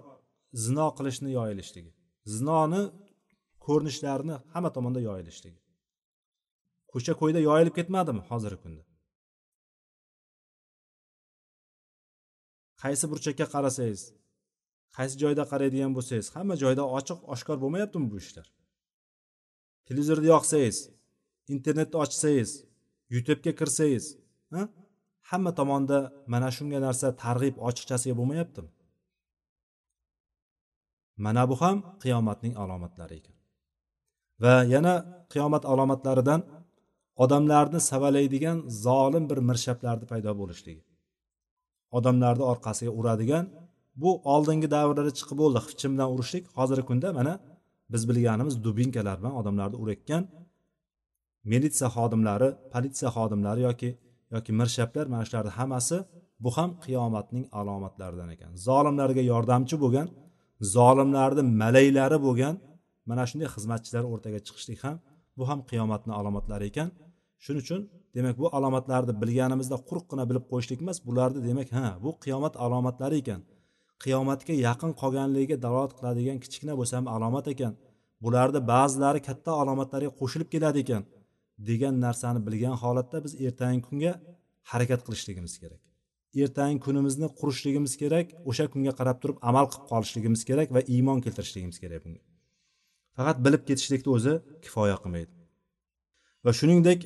zino qilishni yoyilishligi. Zinoni ko'rinishlarini hamma tomonda yoyilishligi. Ko'cha ko'yda yoyilib ketmadimi hozirgi kunda? Qaysi burchakka qarasangiz qaysi joyda qaraydigan bo'lsangiz hamma joyda ochiq oshkor bo'lmayaptimi bu ishlar? Televizorni yoqsangiz internetni ochsangiz youtubega kirsangiz hamma tomonda mana shunga narsa targ'ib ochiqchasiga bo'lmayaptimi? Mana bu ham qiyomatning alomatlari ekan. Va yana qiyomat alomatlaridan odamlarni savalaydigan zolim bir mirshablarni paydo bo'lishligi. Odamlarni orqasiga uradigan bu oldingi davrlarda chiqib bo'ldi. Xipchin bilan urishlik hozirgi kunda mana biz bilganimiz dubinkalar bilan odamlarni urayotgan militsiya xodimlari politsiya xodimlari yoki yoki mirshablar mana shularni hammasi bu ham qiyomatning alomatlaridan ekan. Zolimlarga yordamchi bo'lgan zolimlarni malaylari bo'lgan mana shunday xizmatchilar o'rtaga chiqishlik ham bu ham qiyomatni alomatlari ekan. Shuning uchun demak bu alomatlarni bilganimizda quruqqina bilib qo'yishlik emas bularni demak ha bu qiyomat alomatlari ekan. Qiyomatga yaqin qolganligiga dalolat qiladigan kichkina bo'lsa ham alomat ekan. Bularni ba'zilari katta alomatlarga qo'shilib keladi ekan degan narsani bilgan holatda biz ertangi kunga harakat qilishligimiz kerak. Ertangi kunimizni qurishligimiz kerak o'sha kunga qarab turib amal qilib qolishligimiz kerak va iymon keltirishligimiz kerak bunga. Faqat bilib ketishlikni o'zi kifoya qilmaydi. Va shuningdek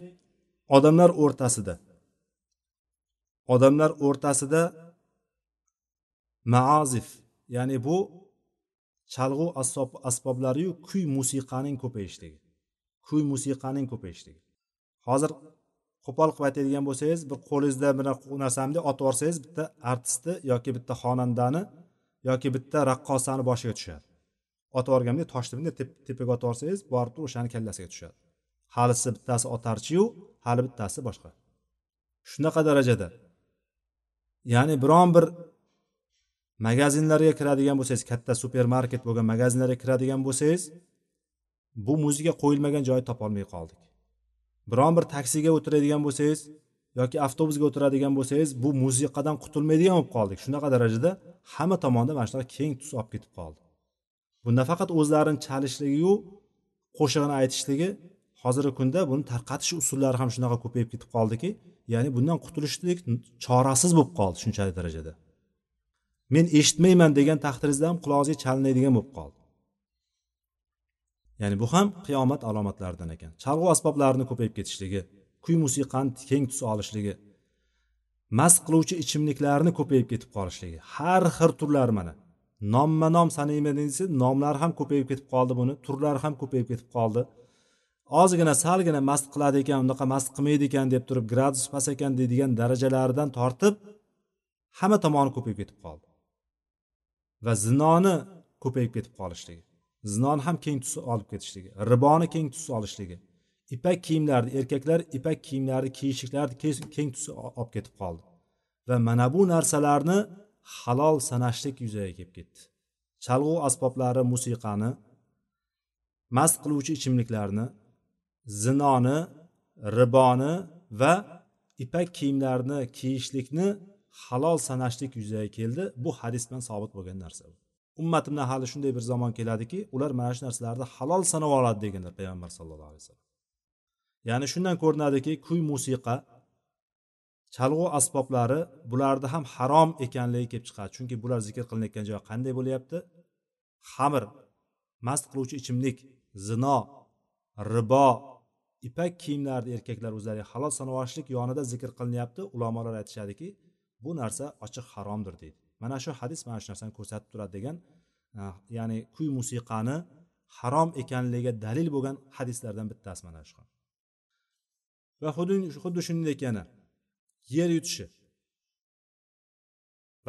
odamlar o'rtasida odamlar o'rtasida maazif ya'ni bu chalg'u asboblariyu kuy musiqaning ko'payishligi kuy musiqaning ko'payishligi. Hozir qo'pol qilib aytadigan bo'lsangiz bir qo'lingizda bir narsamni otib yuborsangiz bitta artistni yoki bitta xonandani yoki bitta raqqosani boshiga tushadi. Otib yuborganda toshni bunday tepaga otib yuborsangiz borib turib o'shani kallasiga tushadi. Halisi bittasi otarchiyu hali bittasi boshqa. Shunaqa darajada. Ya'ni biron bir magazinlarga kiradigan bo'lsangiz katta supermarket bo'lgan magazinlarga kiradigan bo'lsangiz bu muzika qo'yilmagan joyni topolmay qoldik. Biron bir taksiga o'tiradigan bo'lsangiz yoki avtobusga o'tiradigan bo'lsangiz bu musiqadan qutulmaydigan bo'lib qoldik. Shunaqa darajada hamma tomonda mana shunaqa keng tus olib ketib qoldi. Bu nafaqat o'zlarini chalishligiyu qo'shig'ini aytishligi hozirgi kunda buni tarqatish usullari ham shunaqa ko'payib ketib qoldiki ya'ni bundan qutulishlik chorasiz bo'lib qoldi shunchalik darajada. Men eshitmayman degan taqdiringizda ham qulog'ingizga chalinadigan bo'lib qoldi. Ya'ni bu ham qiyomat alomatlaridan ekan. Chalg'u asboblarini ko'payib ketishligi kuy musiqani keng tus olishligi mast qiluvchi ichimliklarni ko'payib ketib qolishligi har xil turlari mana. Nomma nom sanayman desa nomlari ham ko'payib ketib qoldi buni turlari ham ko'payib ketib qoldi. Ozgina salgina mast qiladi ekan unaqa mast qilmaydi ekan deb turib gradus past ekan deydigan darajalaridan tortib hamma tomoni ko'payib ketib qoldi. Va zinoni ko'payib ketib qolishligi. Zinoni ham keng tus olib ketishligi riboni keng tus olishligi. Ipak kiyimlarni erkaklar ipak kiyimlarni kiyishliklarni keng tus olib ketib qoldi. Va mana bu narsalarni halol sanashlik yuzaga kelib ketdi. Chalg'u asboblari musiqani mast qiluvchi ichimliklarni zinoni riboni va ipak kiyimlarni kiyishlikni halol sanashlik yuzaga keldi. Bu hadis bilan sobit bo'lgan narsa ummatimdan hali shunday bir zamon keladiki ular mana shu narsalarni halol sanab oladi deganlar payg'ambar sallallohu alayhi vasallam. Ya'ni shundan ko'rinadiki kuy musiqa chalg'u asboblari bularni ham harom ekanligi kelib chiqadi. Chunki bular zikr qilinayotgan joy qanday bo'lyapti? Xamir mast qiluvchi ichimlik zino ribo ipak kiyimlarni erkaklar o'zlariga halol sanab olishlik yonida zikr qilinyapti. Ulamolar aytishadiki bu narsa ochiq haromdir deydi. Mana shu hadis mana shu narsani ko'rsatib turadi degan e, ya'ni kuy musiqani harom ekanligiga dalil bo'lgan hadislardan bittasi mana shu va xuddi xuddi shuningdek yana yer yutishi.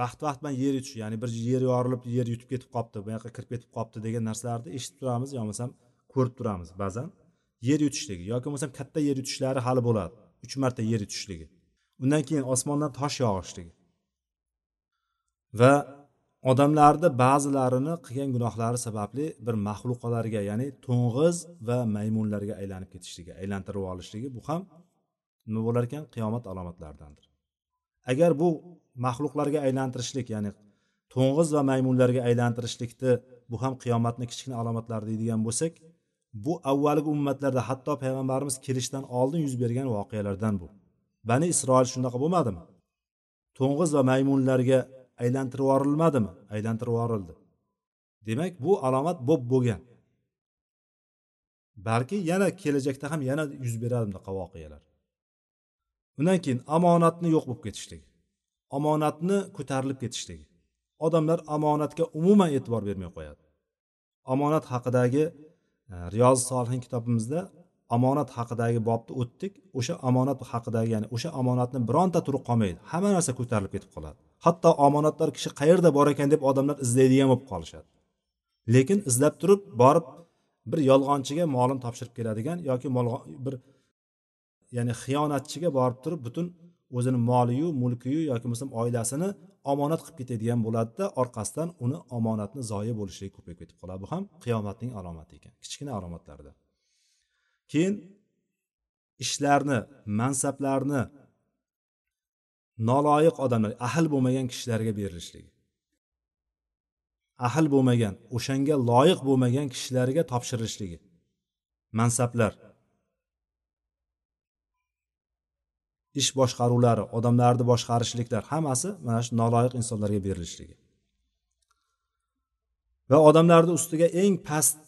Vaqt vaqt bilan yer yutishi ya'ni bir yer yorilib yer yutib ketib qolibdi bu yoqqa kirib ketib qolibdi degan narsalarni eshitib turamiz yo bo'lmasam ko'rib turamiz ba'zan. Yer yutishligi yoki bo'lmasam katta yer yutishlari hali bo'ladi. Uch marta yer yutishligi. Undan keyin osmondan tosh yog'ishligi. Va odamlarni ba'zilarini qilgan gunohlari sababli bir maxluqalarga ya'ni to'ng'iz va maymunlarga aylanib ketishligi aylantirib olishligi bu ham nima bo'lar ekan? Qiyomat alomatlaridandir. Agar bu maxluqlarga aylantirishlik ya'ni to'ng'iz va maymunlarga aylantirishlikni bu ham qiyomatni kichkina alomatlari deydigan bo'lsak bu avvalgi ummatlarda hatto payg'ambarimiz kelishidan oldin yuz bergan voqealardan bu. Bani isroil shunaqa bo'lmadimi? To'ng'iz va maymunlarga aylantirib yuborilmadimi? Aylantirib yuborildi. Demak bu alomat bo'p bo'lgan. Balki yana kelajakda ham yana yuz beradi bunaqa voqealar. Undan keyin omonatni yo'q bo'lib ketishligi omonatni ko'tarilib ketishligi odamlar omonatga umuman e'tibor bermay qo'yadi. Omonat haqidagi riyoz riyozi solihin kitobimizda omonat haqidagi bobni o'tdik. O'sha omonat haqidagi ya'ni o'sha omonatni bironta turi qolmaydi. Hamma narsa ko'tarilib ketib qoladi. Hatto omonatlar kishi qayerda bor ekan deb odamlar izlaydigan bo'lib qolishadi. Lekin izlab turib borib bir yolg'onchiga molini topshirib keladigan yoki bir ya'ni xiyonatchiga borib turib butun o'zini moliyu mulkiyu yoki bo'lmasam oilasini omonat qilib ketadigan bo'ladida orqasidan uni omonatni zoyi bo'lishligi ko'payib ketib qoladi. Bu ham qiyomatning alomati ekan kichkina alomatlardan keyin ishlarni mansablarni noloyiq odamlar ahil bo'lmagan kishilarga berilishligi. Ahil bo'lmagan o'shanga loyiq bo'lmagan kishilarga topshirilishligi mansablar. Ish boshqaruvlari odamlarni boshqarishliklar hammasi mana shu noloyiq insonlarga berilishligi. Va odamlarni ustiga eng past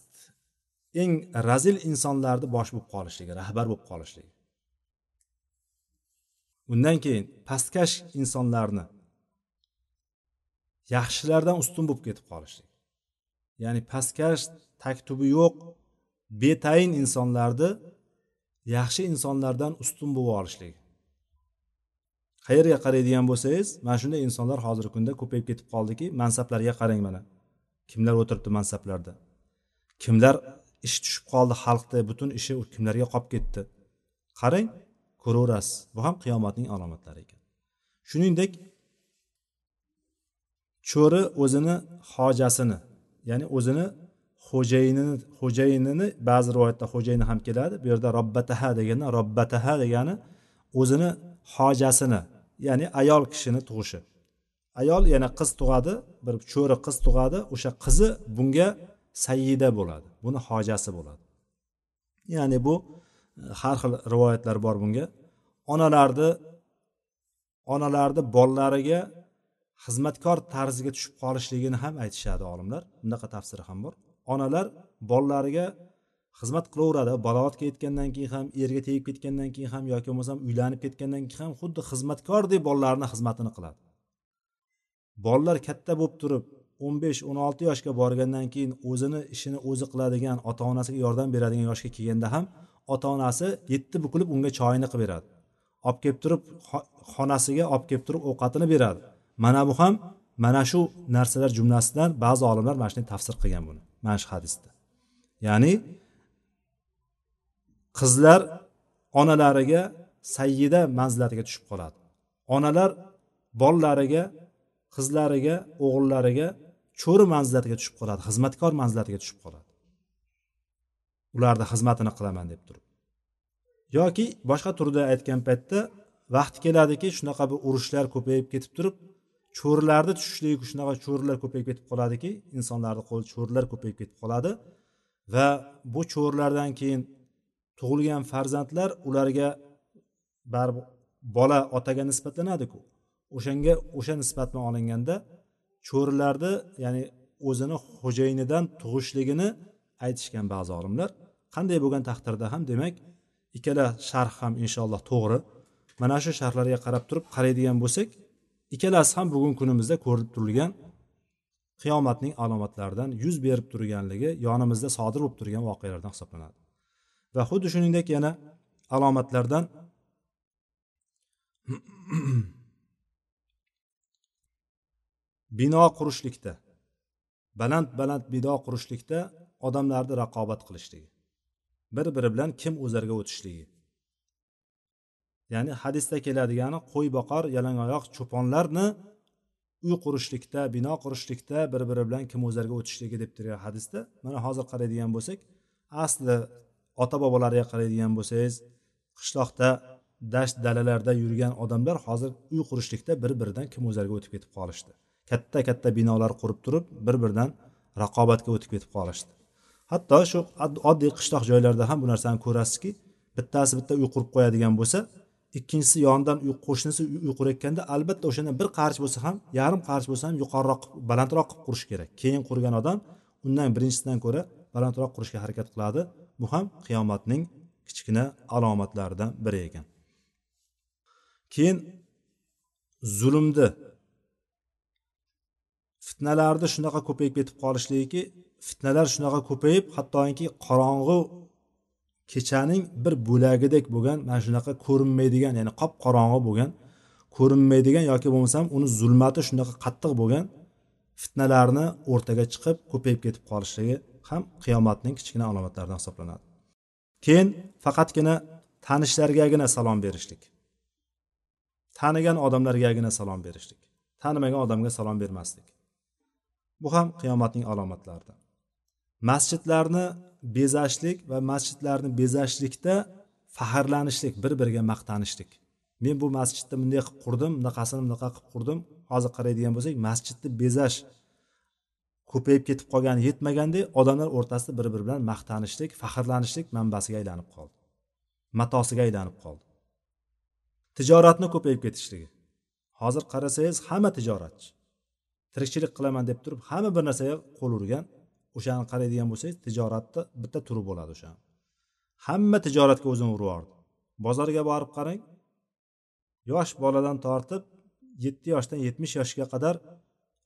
eng razil insonlarni bosh bo'lib qolishligi rahbar bo'lib qolishligi. Undan keyin pastkash insonlarni yaxshilardan ustun bo'lib ketib qolishlik. Ya'ni pastkash taktubi yo'q betayin insonlarni yaxshi insonlardan ustun bo'lib olishlik. Qayerga qaraydigan bo'lsangiz mana shunday insonlar hozirgi kunda ko'payib ketib qoldiki mansablarga qarang mana. Kimlar o'tiribdi mansablarda? Kimlar ish tushib qoldi xalqda butun ishi kimlarga qolib ketdi? Qarang. Ko'raverasiz. Bu ham qiyomatning alomatlari ekan. Shuningdek cho'ri o'zini hojasini ya'ni o'zini xo'jayinini xo'jayinini ba'zi rivoyatda xo'jayini ham keladi. Bu yerda robbataha deganda robbataha degani o'zini hojasini ya'ni ayol kishini tug'ishi. Ayol yana qiz tug'adi bir cho'ri qiz tug'adi o'sha qizi bunga sayyida bo'ladi buni hojasi bo'ladi. Ya'ni bu har xil rivoyatlar bor bunga. Onalarni onalarni bolalariga xizmatkor tarziga tushib qolishligini ham aytishadi olimlar. Bunaqa tafsiri ham bor. Onalar bolalariga xizmat qilaveradi. Balog'atga yetgandan keyin ham erga tegib ketgandan keyin ham yoki bo'lmasam uylanib ketgandan keyin ham xuddi xizmatkordek bolalarini xizmatini qiladi. Bolalar katta bo'lib turib o'n besh o'n olti yoshga borgandan keyin o'zini ishini o'zi qiladigan ota onasiga yordam beradigan yoshga kelganda ham ota onasi yetti bukilib unga choyini qilib beradi. Olib kelib turib xonasiga olib kelib turib ovqatini beradi. Mana bu ham mana shu narsalar jumlasidan ba'zi olimlar mana shunday tafsir qilgan buni mana shu hadisda. Ya'ni qizlar onalariga sayyida manzilatiga tushib qoladi. Onalar bolalariga qizlariga o'g'illariga cho'ri manzilatiga tushib qoladi xizmatkor manzilatiga tushib qoladi. Ularni xizmatini qilaman deb turib. Yoki boshqa turda aytgan paytda vaqti keladiki shunaqa bir urushlar ko'payib ketib turib cho'rilarni tushishligi shunaqa cho'rilar ko'payib ketib qoladiki insonlarni qo'li cho'rilar ko'payib ketib qoladi va bu cho'rilardan keyin tug'ilgan farzandlar ularga baribir bola otaga nisbatlanadiku. O'shanga o'sha nisbat bilan olinganda cho'rilarni ya'ni o'zini xo'jayinidan tug'ishligini aytishgan ba'zi olimlar qanday bo'lgan taqdirda ham demak ikkala sharh ham inshaalloh to'g'ri. Mana shu sharhlarga qarab turib qaraydigan bo'lsak ikkalasi ham bugungi kunimizda ko'rib turilgan qiyomatning alomatlaridan yuz berib turganligi yonimizda sodir bo'lib turgan voqealardan hisoblanadi. Va xuddi shuningdek yana alomatlardan bino qurishlikda baland baland bino qurishlikda odamlarni raqobat qilishligi bir biri bilan kim o'zarga o'tishligi. Ya'ni hadisda keladigani qo'y boqar yalangoyoq cho'ponlarni uy qurishlikda bino qurishlikda bir biri bilan kim o'zarga o'tishligi deb turgan hadisda mana hozir qaraydigan bo'lsak asli ota bobolariga qaraydigan bo'lsangiz qishloqda dasht dalalarda yurgan odamlar hozir uy qurishlikda bir biridan kim o'zarga o'tib ketib qolishdi. Katta katta binolar qurib turib bir biridan raqobatga o'tib ketib qolishdi. Hatto shu oddiy qishloq joylarda ham bu narsani ko'rasizki bittasi bitta uy qurib qo'yadigan bo'lsa ikkinchisi yonidan qo'shnisi uy qurayotganda albatta o'shandan bir qarich bo'lsa ham yarim qarich bo'lsa ham yuqoriroq balandroq qilib qurish kerak. Keyin qurgan odam undan birinchisidan ko'ra balandroq qurishga harakat qiladi. Bu ham qiyomatning kichkina alomatlaridan biri ekan. Keyin zulmni fitnalarni shunaqa ko'payib ketib qolishligiki fitnalar shunaqa ko'payib hattoki qorong'u kechaning bir bo'lagidek bo'lgan mana shunaqa ko'rinmaydigan ya'ni qop qorong'i bo'lgan ko'rinmaydigan yoki bo'lmasam uni zulmati shunaqa qattiq bo'lgan fitnalarni o'rtaga chiqib ko'payib ketib qolishligi ham qiyomatning kichkina alomatlaridan hisoblanadi. Keyin faqatgina tanishlargagina salom berishlik. Tanigan odamlargagina salom berishlik. Tanimagan odamga salom bermaslik. Bu ham qiyomatning alomatlaridan. Masjidlarni bezashlik va masjidlarni bezashlikda faxrlanishlik bir biriga maqtanishlik. Men bu masjidni bunday qilib qurdim bunaqasini bunaqa qilib qurdim. Hozir qaraydigan bo'lsak masjidni bezash ko'payib ketib qolgani yetmagandek odamlar o'rtasida bir biri bilan maqtanishlik faxrlanishlik manbasiga aylanib qoldi. Matosiga aylanib qoldi. Tijoratni ko'payib ketishligi. Hozir qarasangiz hamma tijoratchi. Tirikchilik qilaman deb turib hamma bir narsaga qo'l urgan o'shani qaraydigan bo'lsangiz tijoratni bitta turi bo'ladi o'shani hamma tijoratga o'zini uryordi bozorga borib qarang yosh boladan tortib yetti yoshdan yetmish yoshga qadar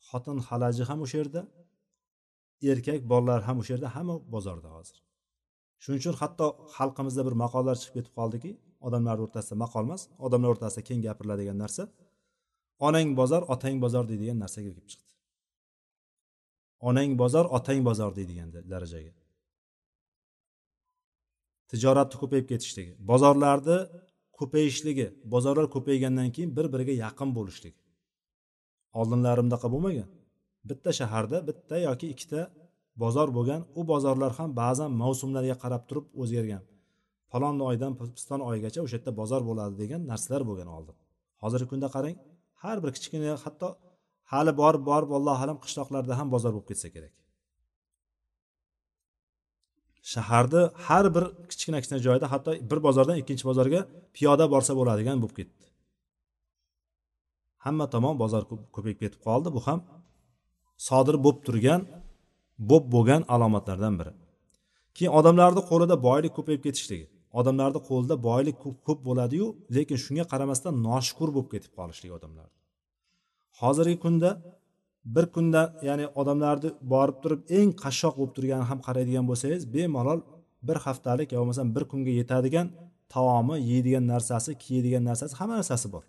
xotin halaji ham o'sha yerda erkak bolalar ham o'sha yerda hamma bozorda hozir. Shuning uchun hatto xalqimizda bir maqollar chiqib ketib qoldiki odamlar o'rtasida maqol emas odamlar o'rtasida keng gapiriladigan narsa onang bozor otang bozor deydigan narsaga kelib chiqdi. Onang bozor otang bozor deydigan darajaga. Tijoratni ko'payib ketishligi bozorlarni ko'payishligi bozorlar ko'paygandan keyin bir biriga yaqin bo'lishligi. Oldinlari bunaqa bo'lmagan. Bitta shaharda bitta yoki ikkita bozor bo'lgan u bozorlar ham ba'zan mavsumlarga qarab turib o'zgargan. Falon oydan piston oyigacha o'sha yerda bozor bo'ladi degan narsalar bo'lgan oldin. Hozirgi kunda qarang har bir kichkina hatto hali borib borib allohu alam qishloqlarda ham bozor bo'lib ketsa kerak. Shaharni har bir kichkina kichkina joyda hatto bir bozordan ikkinchi bozorga piyoda borsa bo'ladigan bo'lib ketdi. Hamma tomon bozor ko'payib ketib qoldi. Bu ham sodir bo'lib turgan bo'p bo'lgan alomatlardan biri. Keyin odamlarni qo'lida boylik ko'payib ketishligi. Odamlarni qo'lida boylik ko'p bo'ladiyu lekin shunga qaramasdan noshukur bo'lib ketib qolishligi odamlar hozirgi kunda bir kunda ya'ni odamlarni borib turib eng qashshoq bo'lib turganini ham qaraydigan bo'lsangiz bemalol bir haftalik yo bo'lmasam bir kunga yetadigan taomi yeydigan narsasi kiyadigan narsasi hamma narsasi bor.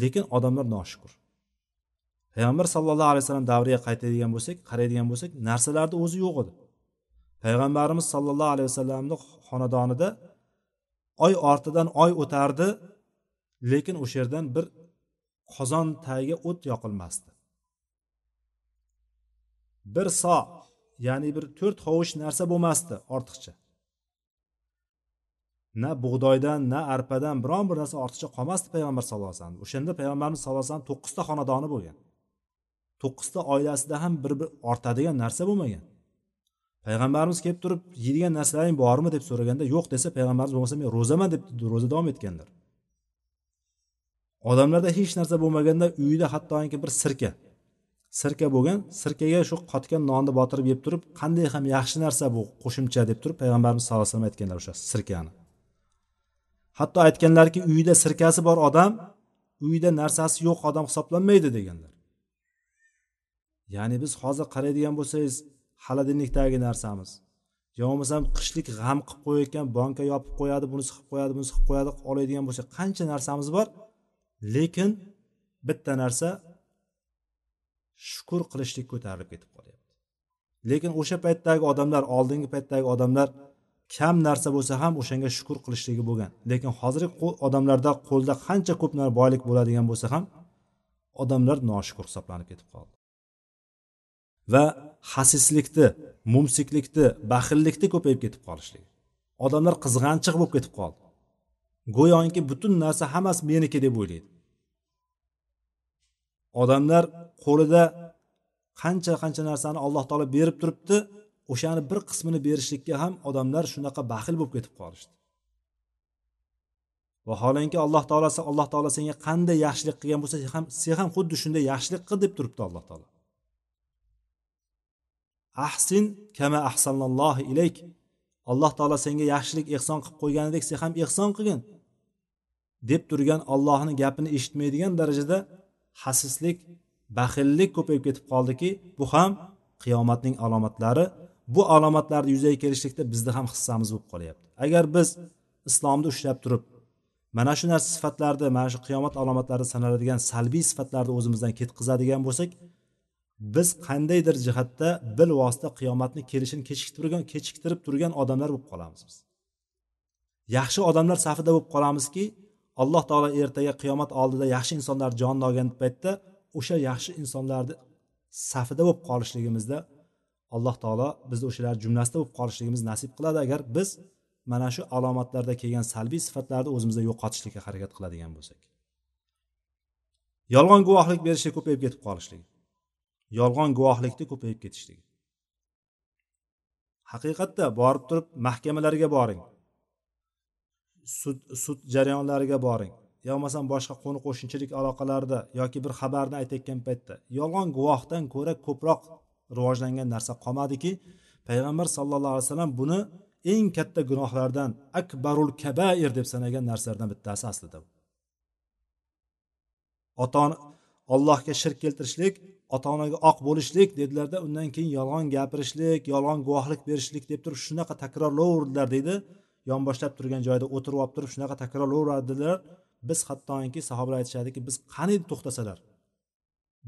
Lekin odamlar noshukur. Payg'ambar sallallohu alayhi vasallam davriga qaytadigan bo'lsak qaraydigan bo'lsak narsalarni o'zi yo'q edi. Payg'ambarimiz sollallohu alayhi vasallamni xonadonida oy ortidan oy o'tardi lekin o'sha yerdan bir qozon tagiga o't yoqilmasdi. Bir so ya'ni bir to'rt hovuch narsa bo'lmasdi ortiqcha. Na bug'doydan na arpadan biron bir narsa ortiqcha qolmasdi payg'ambar sallallohu alayhi vasallam. O'shanda payg'ambarimiz sallallohu alayhi vasallam to'qqizta xonadoni bo'lgan. To'qqizta oilasida ham bir bir ortadigan narsa bo'lmagan. Payg'ambarimiz kelib turib yeydigan narsalaring bormi? deb so'raganda yo'q desa payg'ambarimiz bo'lmasa men ro'zaman deb ro'za davom etganlar. Odamlarda hech narsa bo'lmaganda uyida hattoki bir sirka. Sirka bo'lgan sirkaga shu qotgan nonni botirib yeb turib qanday ham yaxshi narsa bu qo'shimcha deb turib payg'ambarimiz sallallohu alayhi vasallam aytganlar o'sha sirkani. Hatto aytganlarki uyida sirkasi bor odam uyida narsasi yo'q odam hisoblanmaydi deganlar. Ya'ni biz hozir qaraydigan bo'lsangiz xolodilnikdagi narsamiz. Yo bo'lmasam qishlik g'am qilib qo'yayotgan banka yopib qo'yadi bunisi qilib qo'yadi bunisi qilib qo'yadi oladigan bo'lsa qancha narsamiz bor? Lekin bitta narsa shukur qilishlik ko'tarilib ketib qolyapti. Lekin o'sha paytdagi odamlar oldingi paytdagi odamlar kam narsa bo'lsa ham o'shanga shukur qilishligi bo'lgan. Lekin hozirgi odamlarda qo'lda qancha ko'p boylik bo'ladigan bo'lsa ham odamlar noshukur hisoblanib ketib qoldi. Va hasislikni mumsiklikni baxillikni ko'payib ketib qolishligi. Odamlar qizg'anchiq bo'lib ketib qoldi. Go'yoki butun narsa hammasi meniki deb o'ylaydi. Odamlar qo'lida qancha qancha narsani alloh taolo berib turibdi o'shani bir qismini berishlikka ham odamlar shunaqa baxil bo'lib ketib qolishdi. Vaholanki alloh taolo alloh taolo senga qanday yaxshilik qilgan bo'lsa ham sen ham xuddi shunday yaxshilik qil deb turibdi alloh taolo. Ahsin kama ahsanallohu ilayk. Alloh taolo senga yaxshilik ehson qilib qo'yganidek sen ham ehson qilgin. Deb turgan ollohni gapini eshitmaydigan darajada hasislik baxillik ko'payib ketib qoldiki bu ham qiyomatning alomatlari. Bu alomatlarni yuzaga kelishlikda bizni ham hissamiz bo'lib qolyapti. Agar biz islomni ushlab turib mana shu narsa sifatlarni mana shu qiyomat alomatlari sanaladigan salbiy sifatlarni o'zimizdan ketkazadigan bo'lsak biz qandaydir jihatda bilvosita qiyomatni kelishini kechiktirgan kechiktirib turgan odamlar bo'lib qolamiz biz yaxshi odamlar safida bo'lib qolamizki alloh taolo ertaga qiyomat oldida yaxshi insonlar jonini olgan paytda o'sha yaxshi insonlarni safida bo'lib qolishligimizda alloh taolo bizni o'shalar jumlasida bo'lib qolishligimiz nasib qiladi. Agar biz mana shu alomatlarda kelgan salbiy sifatlarni o'zimizda yo'qotishlikka harakat qiladigan bo'lsak. Yolg'on guvohlik berishga ko'payib ketib qolishligi yolg'on guvohlikni ko'payib ketishligi haqiqatda borib turib mahkamalarga boring. Sud sud jarayonlariga boring. Yo bo'lmasam boshqa qo'ni qo'shnichilik aloqalarida yoki bir xabarni aytayotgan paytda yolg'on guvohdan ko'ra ko'proq rivojlangan narsa qolmadiki payg'ambar sallallohu alayhi vasallam buni eng katta gunohlardan akbarul kabair deb sanagan narsalardan bittasi aslida ota allohga shirk keltirishlik ota onaga oq bo'lishlik dedilarda undan keyin yolg'on gapirishlik yolg'on guvohlik berishlik deb turib shunaqa takrorlaverdilar deydi. Yonboshlab turgan joyda o'tirib olib turib shunaqa takrorlayveradilar. Biz hattoki sahobalar aytishadiki biz qani to'xtasalar?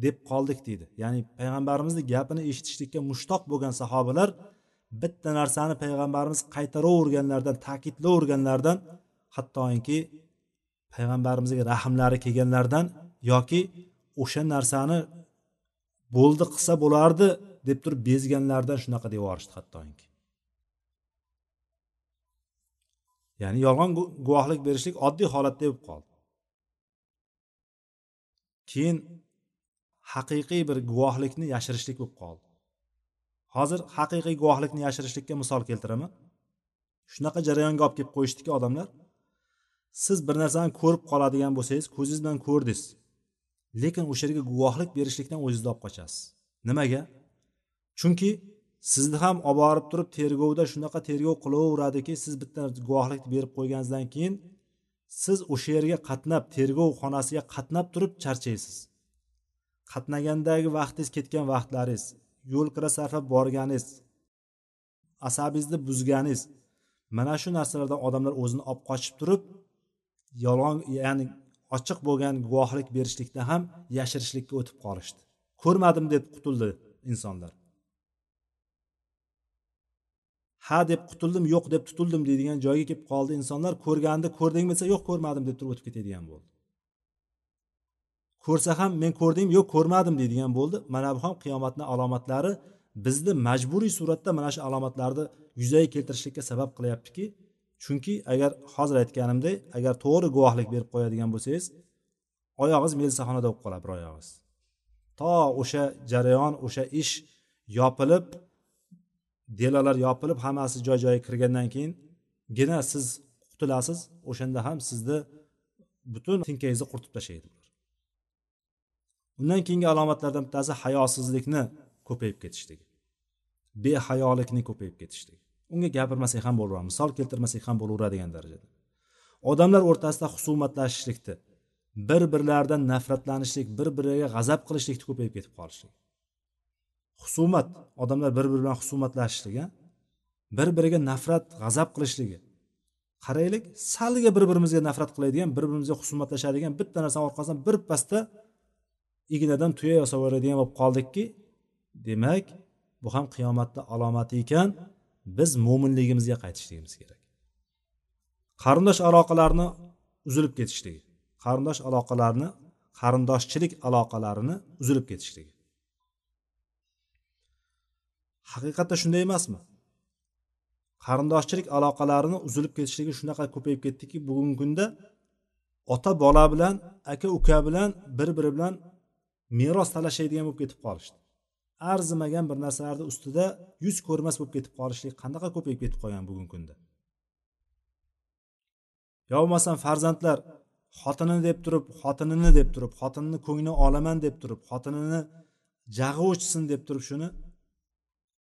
deb qoldik deydi. Ya'ni payg'ambarimizni gapini eshitishlikka mushtoq bo'lgan sahobalar bitta narsani payg'ambarimiz qaytaraverganlaridan ta'kidlayverganlaridan hattoki payg'ambarimizga rahmlari kelganlaridan yoki o'sha narsani bo'ldi qilsa bo'lardi deb turib bezganlaridan shunaqa deb yuborishdi hattoki. Ya'ni yolg'on guvohlik berishlik oddiy holatda bo'lib qoldi. Keyin haqiqiy bir guvohlikni yashirishlik bo'lib qoldi. Hozir haqiqiy guvohlikni yashirishlikka misol keltiraman. Shunaqa jarayonga olib kelib qo'yishdiki odamlar siz bir narsani ko'rib qoladigan bo'lsangiz ko'zingiz bilan ko'rdingiz. Lekin o'sha yerga guvohlik berishlikdan o'zingizni olib qochasiz. Nimaga? Chunki sizni ham olib borib turib tergovda shunaqa tergov qilaveradiki siz bitta guvohlikni berib qo'yganingizdan keyin siz o'sha yerga qatnab tergov xonasiga qatnab turib charchaysiz. Qatnagandagi vaqtingiz ketgan vaqtlaringiz yo'l kira sarflab borganingiz asabingizni buzganingiz mana shu narsalardan odamlar o'zini olib qochib turib yolg'on ya'ni ochiq bo'lgan guvohlik berishlikda ham yashirishlikka o'tib qolishdi. Ko'rmadim deb qutuldi insonlar. Ha deb qutuldim yo'q deb tutildim deydigan joyga kelib qoldi insonlar. Ko'rganini ko'rdingmi desa yo'q ko'rmadim deb turib o'tib ketadigan bo'ldi. Ko'rsa ham men ko'rdim yo'q ko'rmadim deydigan bo'ldi. Mana bu ham qiyomatni alomatlari. Bizni majburiy suratda mana shu alomatlarni yuzaga keltirishlikka sabab qilyaptiki chunki agar hozir aytganimdek agar to'g'ri guvohlik berib qo'yadigan bo'lsangiz oyog'ingiz melsaxonada bo'lib qoladi bir oyog'ingiz to o'sha jarayon o'sha ish yopilib delalar yopilib hammasi joy joyiga kirgandan keyingina siz qutulasiz o'shanda ham sizni butun tinkangizni quritib tashlaydi undan keyingi alomatlardan bittasi hayosizlikni ko'payib ketishligi behayolikni ko'payib ketishligi unga gapirmasak ham bo'laveradi misol keltirmasak ham bo'laveradigan darajada. Odamlar o'rtasida husumatlashishlikni bir birlaridan nafratlanishlik bir biriga g'azab qilishlikni ko'payib ketib qolishlik. Husumat odamlar bir biri bilan husumatlashishligi bir biriga nafrat g'azab qilishligi. Qaraylik salga bir birimizga nafrat qiladigan bir birimizga husumatlashadigan bitta narsani orqasidan bir pasda ignadan tuya yasab yuboradigan bo'lib qoldikki demak bu ham qiyomatni alomati ekan biz mo'minligimizga qaytishligimiz kerak. Qarindosh aloqalarni uzilib ketishligi qarindosh aloqalarni qarindoshchilik aloqalarini uzilib ketishligi. Haqiqatda shunday emasmi? Qarindoshchilik aloqalarini uzilib ketishligi shunaqa ko'payib ketdiki bugungi kunda ota bola bilan aka uka bilan bir biri bilan meros talashadigan bo'lib ketib qolishdi. Arzimagan bir narsalarni ustida yuz ko'rmas bo'lib ketib qolishlik qanaqa ko'payib ketib qolgan bugungi kunda? Yo bo'lmasam farzandlar xotinini deb turib xotinini deb turib xotinini ko'ngli olaman deb turib xotinini jag'i o'chsin deb turib shuni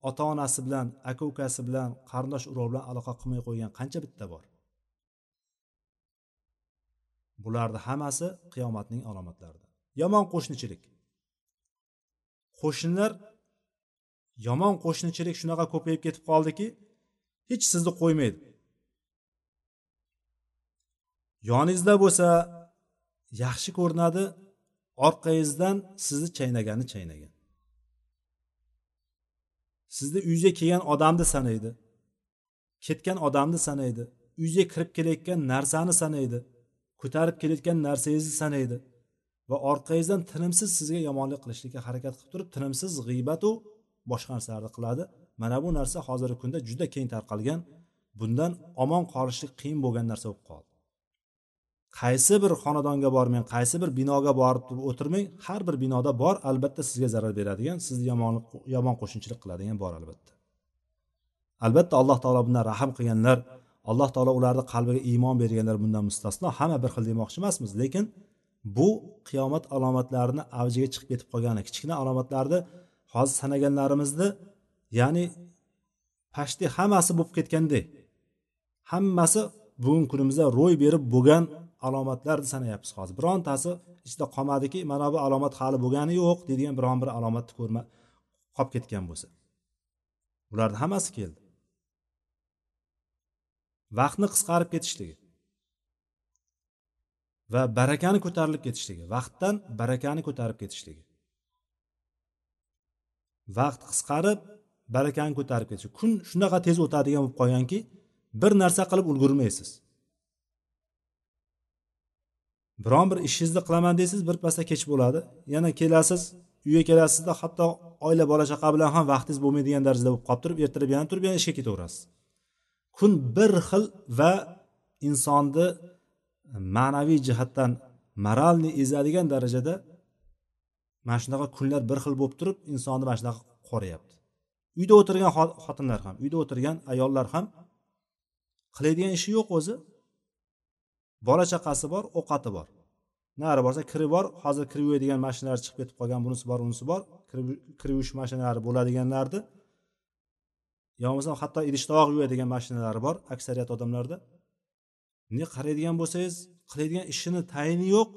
ota onasi bilan aka ukasi bilan qarindosh urug' bilan aloqa qilmay qo'ygan qancha bitta bor? Bularni hammasi qiyomatning alomatlaridan yomon qo'shnichilik. Qo'shnilar yomon qo'shnichilik shunaqa ko'payib ketib qoldiki hech sizni qo'ymaydi. Yoningizda bo'lsa yaxshi ko'rinadi orqangizdan sizni chaynagani chaynagan. Sizni uyingizga kelgan odamni sanaydi. Ketgan odamni sanaydi. Uyingizga kirib kelayotgan narsani sanaydi. Ko'tarib kelayotgan narsangizni sanaydi. Va orqangizdan tinimsiz sizga yomonlik qilishlikka harakat qilib turib tinimsiz g'iybatu boshqa narsalarni qiladi. Mana bu narsa hozirgi kunda juda keng tarqalgan bundan omon qolishlik qiyin bo'lgan narsa bo'lib qoldi. Qaysi bir xonadonga bormang qaysi bir binoga borib o'tirmang har bir binoda bor albatta sizga zarar beradigan sizni yomonlik yomon qo'shnichilik qiladigan bor albatta. Albatta alloh taolo bundan rahm qilganlar alloh taolo ularni qalbiga iymon berganlar bundan mustasno hamma bir xil demoqchi emasmiz lekin bu qiyomat alomatlarini avjiga chiqib ketib qolgani kichkina alomatlarni hozir sanaganlarimizni ya'ni pashti hammasi bo'lib ketganday hammasi bugungi kunimizda ro'y berib bo'lgan alomatlarni sanayapmiz hozir. Birontasi ichida qolmadiki mana bu alomat hali bo'lgani yo'q deydigan biron bir alomatni ko'rma qolib ketgan bo'lsa. Ularni hammasi keldi. Vaqtni qisqarib ketishligi va barakani ko'tarilib ketishligi vaqtdan barakani ko'tarib ketishligi. Vaqt qisqarib barakani ko'tarib ketishi kun shunaqa tez o'tadigan bo'lib qolganki bir narsa qilib ulgurmaysiz. Biron bir ishingizni qilaman deysiz birpasda kech bo'ladi. Yana kelasiz uyga kelasizda hatto oila bola chaqa bilan ham vaqtingiz bo'lmaydigan darajada bo'lib qolib turib ertalab yana turib yana ishga ketaverasiz. Kun bir xil va insonni ma'naviy jihatdan moralniy ezadigan darajada mana shunaqa kunlar bir xil bo'lib turib insonni mana shunaqa qorayapti uyda o'tirgan xotinlar ham uyda o'tirgan ayollar ham qiladigan ishi yo'q o'zi. Bola chaqasi bor ovqati bor. Nari borsa kiri bor hozir kirib yuvadigan mashinalar chiqib ketib qolgan bunisi bor unisi bor. Kirib yuvish mashinalari bo'ladiganlarni yo bo'lmasam hatto idish tovoq yuvadigan mashinalari bor aksariyat odamlarda. Bunday qaraydigan bo'lsangiz qiladigan ishini tayini yo'q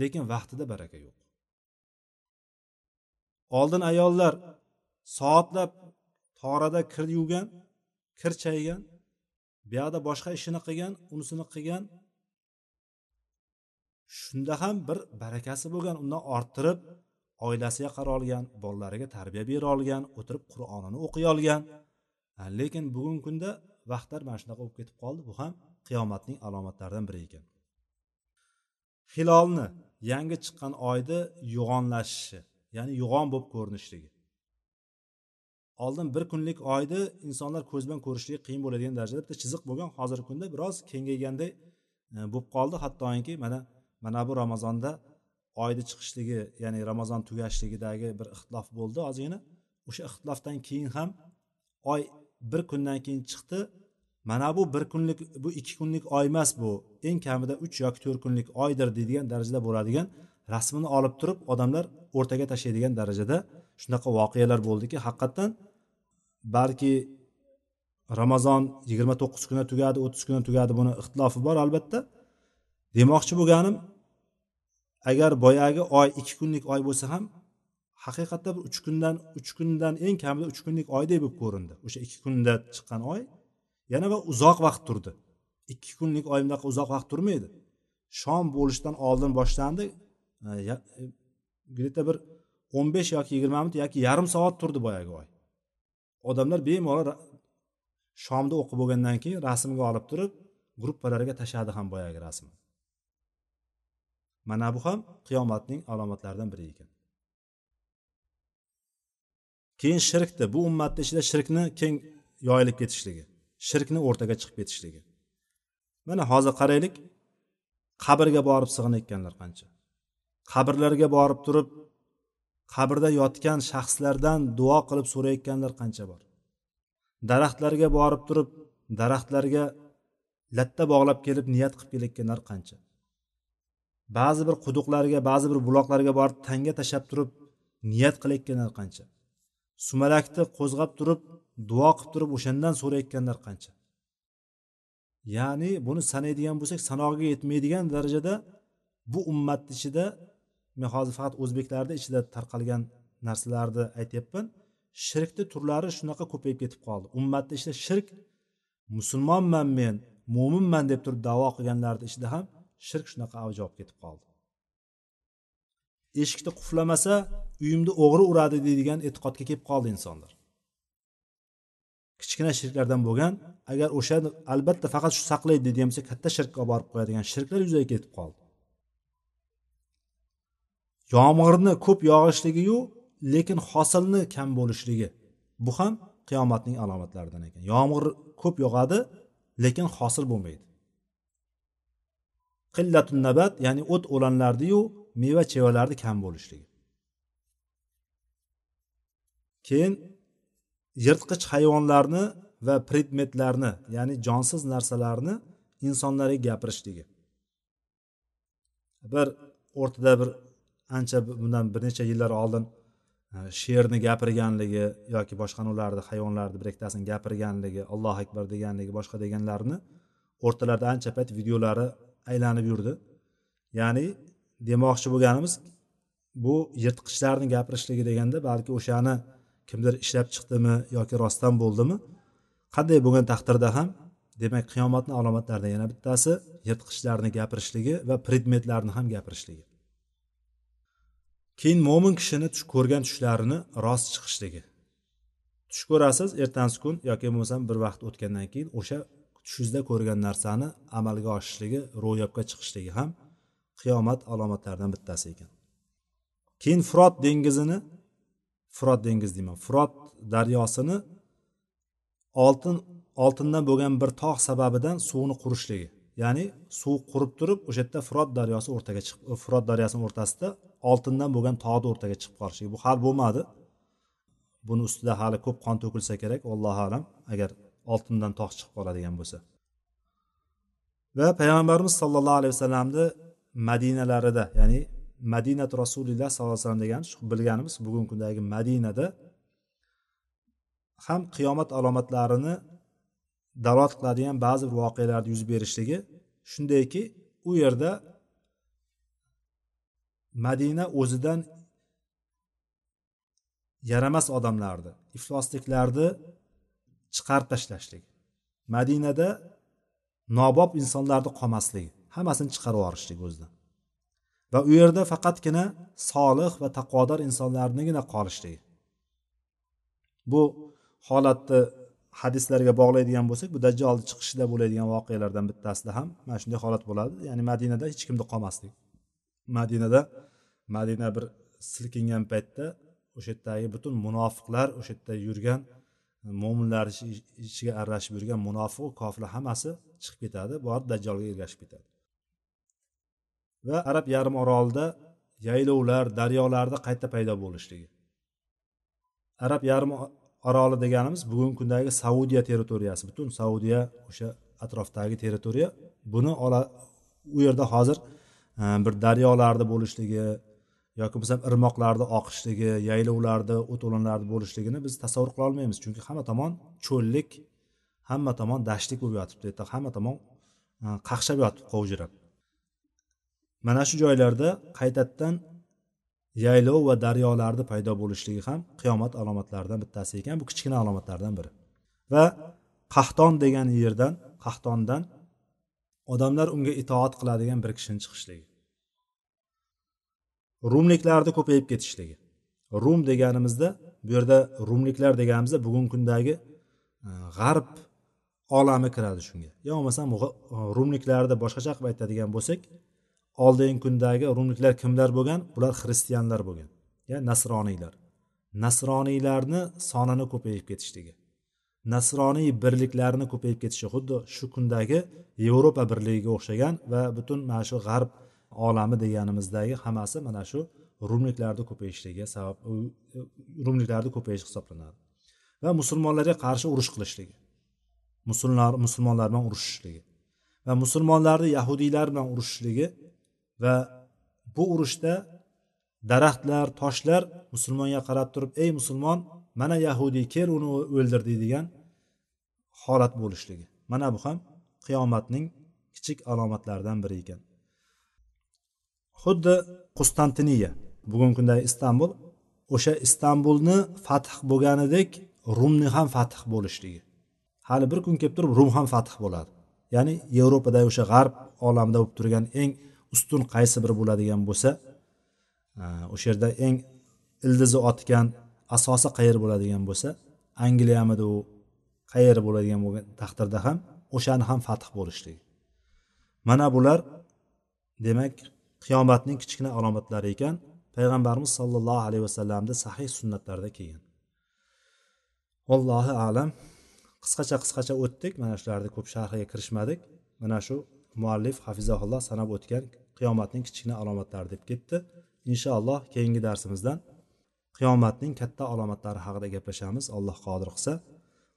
lekin vaqtida baraka yo'q. Oldin ayollar soatlab torada kir yuvgan kir chaygan buyoqda boshqa ishini qilgan unisini qilgan shunda ham bir barakasi bo'lgan undan orttirib oilasiga qara olgan bolalariga tarbiya bera olgan o'tirib qur'onini o'qiy olgan. Lekin bugungi kunda vaqtlar mana shunaqa bo'lib ketib qoldi. Bu ham qiyomatning alomatlaridan biri ekan. Hilolni yangi chiqqan oyni yo'g'onlashishi ya'ni yo'g'on bo'lib ko'rinishligi. Oldin bir kunlik oyni insonlar ko'z bilan ko'rishligi qiyin bo'ladigan darajada bitta chiziq bo'lgan. Hozirgi kunda biroz kengayganday e, bo'lib qoldi. Hattoki mana mana bu ramazonda oyni chiqishligi ya'ni ramazon tugashligidagi bir ixtilof bo'ldi ozgina. O'sha ixtilofdan keyin ham oy bir kundan keyin chiqdi. Mana bu bir kunlik bu ikki kunlik oy emas bu eng kamida uch yoki to'rt kunlik oydir deydigan darajada bo'ladigan rasmini olib turib odamlar o'rtaga tashlaydigan darajada shunaqa voqealar bo'ldiki. Haqiqatdan balki ramazon yigirma to'qqiz kunda tugadi o'ttiz kunda tugadi buni ixtilofi bor albatta. Demoqchi bo'lganim agar boyagi oy ikki kunlik oy bo'lsa ham haqiqatda bir uch kundan uch kundan eng kamida uch kunlik oyday bo'lib ko'rindi. O'sha ikki kunda chiqqan oy yana va uzoq vaqt turdi. Ikki kunlik oy bunaqa uzoq vaqt turmaydi. Shom bo'lishdan oldin boshlandi. Где e, bir o'n besh yoki yigirma minut yoki yarim soat turdi boyagi oy. Odamlar bemalol shomni o'qib bo'lgandan keyin rasmga olib turib gruppalarga tashladi ham boyagi rasmni mana bu ham qiyomatning alomatlaridan biri ekan. Keyin shirkni bu ummatni ichida shirkni keng yoyilib ketishligi shirkni o'rtaga chiqib ketishligi. Mana hozir qaraylik qabrga borib sig'inayotganlar qancha? Qabrlarga borib turib qabrda yotgan shaxslardan duo qilib so'rayotganlar qancha bor? Daraxtlarga borib turib daraxtlarga latta bog'lab kelib niyat qilib kelayotganlar qancha? Ba'zi bir quduqlarga ba'zi bir buloqlarga borib tanga tashlab turib niyat qilayotganlar qancha? Sumalakni qo'zg'ab turib duo qilib turib o'shandan so'rayotganlar qancha? Ya'ni buni sanaydigan bo'lsak sanog'iga yetmaydigan darajada bu ummatni ichida men hozir faqat o'zbeklarni ichida tarqalgan narsalarni aytyapman shirkni turlari shunaqa ko'payib ketib qoldi. Ummatni ichida shirk musulmonman men mo'minman deb turib davo qilganlarni ichida ham shirk shunaqa avj olib ketib qoldi. Eshikni quflamasa uyimni o'g'ri uradi deydigan e'tiqodga kelib qoldi insonlar. Kichkina shirklardan bo'lgan agar o'sha albatta faqat shu saqlaydi deydigan bo'lsa katta shirkka olib borib qo'yadigan shirklar yuzaga ketib qoldi. Yomg'irni ko'p yog'ishligiyu lekin hosilni kam bo'lishligi. Bu ham qiyomatning alomatlaridan ekan. Yomg'ir ko'p yog'adi lekin hosil bo'lmaydi. Qillatun nabat ya'ni o't o'lanlarniyu meva chevalarni kam bo'lishligi. Keyin yirtqich hayvonlarni va predmetlarni ya'ni jonsiz narsalarni insonlarga gapirishligi. Bir o'rtada bir ancha bundan bir necha yillar oldin e, sherni gapirganligi yoki boshqa ularni hayvonlarni bir ikkitasini gapirganligi allohu akbar deganligi boshqa deganlarini o'rtalarda ancha payt videolari aylanib yurdi. Ya'ni demoqchi bo'lganimiz bu yirtqichlarni gapirishligi deganda balki o'shani kimdir ishlab chiqdimi yoki rostdan bo'ldimi? Qanday bo'lgan taqdirda ham demak qiyomatni alomatlaridan yana bittasi yirtqichlarni gapirishligi va predmetlarni ham gapirishligi keyin mo'min kishini tush ko'rgan tushlarini rost chiqishligi. Tush ko'rasiz ertasi kun yoki bo'lmasam bir vaqt o'tgandan keyin o'sha tushingizda ko'rgan narsani amalga oshishligi ro'yobga chiqishligi ham qiyomat alomatlaridan bittasi ekan. Keyin furot dengizini furot dengizi deyman furot daryosini oltin oltindan bo'lgan bir tog' sababidan suvni qurishligi. Ya'ni suv qurib turib o'sha yerda furot daryosi o'rtaga chiqib e, furot daryosini o'rtasida oltindan bo'lgan tog'ni o'rtaga chiqib qolishligi. Bu hali bo'lmadi. Buni ustida hali ko'p qon to'kilsa kerak allohu alam. Agar oltindan tog' chiqib qoladigan bo'lsa. Va payg'ambarimiz sollallohu alayhi vasallamni madinalarida ya'ni madinat rasulilloh sollallohu alayhi vasallam degani shu bilganimiz bugungi kundagi madinada ham qiyomat alomatlarini dalolat qiladigan ba'zi bir voqealarni yuz berishligi shundayki u yerda madina o'zidan yaramas odamlarni iflosliklarni chiqarib tashlashlik. Madinada nobob insonlarni qolmasligi hammasini chiqarib yuborishlik o'zidan va u yerda faqatgina solih va taqvodor insonlarnigina qolishligi bu holatni hadislarga bog'laydigan bo'lsak bu dajjolni chiqishida bo'ladigan voqealardan bittasida ham mana shunday holat bo'ladi. Ya'ni madinada hech kimni qolmaslik madinada madina bir silkingan paytda o'sha yerdagi butun munofiqlar o'sha yerda yurgan mo'minlar ichiga aralashib yurgan munofiq kofirlar hammasi chiqib ketadi borib dajjolga ergashib ketadi. Va arab yarim orolida yaylovlar daryolarda qayta paydo bo'lishligi. Arab yarim oroli deganimiz bugungi kundagi saudiya territoriyasi. Butun saudiya o'sha atrofdagi territoriya. Buni u yerda hozir e, bir daryolarni bo'lishligi yoki bo'lmasam irmoqlarni oqishligi yaylovlarni o't o'lanlarni bo'lishligini biz tasavvur qila olmaymiz. Chunki hamma tomon cho'llik hamma tomon dashtlik bo'lib yotibdi. Yerda hamma tomon e, qaqshab yotibdi qovjirab mana shu joylarda qaytadan yaylov va daryolarni paydo bo'lishligi ham qiyomat alomatlaridan bittasi ekan. Bu kichkina alomatlardan biri. Va qahton degan yerdan qahtondan odamlar unga itoat qiladigan bir kishini chiqishligi. Rumliklarni ko'payib ketishligi. Rum deganimizda bu yerda rumliklar deganimizda bugungi kundagi e, g'arb olami kiradi shunga. Yo bo'lmasam e, rumliklarni boshqacha qilib aytadigan bo'lsak oldingi kundagi rumliklar kimlar bo'lgan? Bular xristianlar bo'lgan ya'ni nasroniylar. Nasroniylarni sonini ko'payib ketishligi. Nasroniy birliklarni ko'payib ketishi xuddi shu kundagi yevropa birligiga o'xshagan va butun mana shu g'arb olami deganimizdagi hammasi mana shu rumliklarni ko'payishligi sabab rumliklarni ko'payishi hisoblanadi. Va musulmonlarga qarshi urush qilishligi. Musulmonlar musulmonlar bilan urushishligi. Va musulmonlarni yahudiylar bilan urushishligi va bu urushda daraxtlar toshlar musulmonga qarab turib ey musulmon mana yahudiy kel uni o'ldir deydigan holat bo'lishligi. Mana bu ham qiyomatning kichik alomatlaridan biri ekan. Xuddi qustantiniya. Bugungi kundagi istanbul o'sha istanbulni fath bo'lganidek rumni ham fath bo'lishligi. Hali bir kun kelib turib rum ham fath bo'ladi. Ya'ni yevropadagi o'sha g'arb olamida bo'lib turgan eng ustun qaysi biri bo'ladigan bo'lsa e, o'sha yerda eng ildizi otgan asosi qayer bo'ladigan bo'lsa angliyamidi u qayer bo'ladigan bo'lgan taqdirda ham o'shani ham fath bo'lishligi. Mana bular demak qiyomatning kichkina alomatlari ekan payg'ambarimiz sollallohu alayhi vasallamni sahih sunnatlarida kelgan. Vallohu alam. Qisqacha qisqacha o'tdik. Mana shularni ko'p sharhiga kirishmadik. Mana shu muallif hafizaulloh sanab o'tgan qiyomatning kichkina alomatlari deb ketdi. Inshaalloh keyingi darsimizdan qiyomatning katta alomatlari haqida gaplashamiz. Alloh qodir qilsa.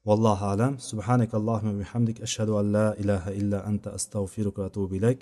Vallohu alam. Subhanakallohumma bihamdik. Ashhadu an la ilaha illa anta astag'firuka va atubu ilayk.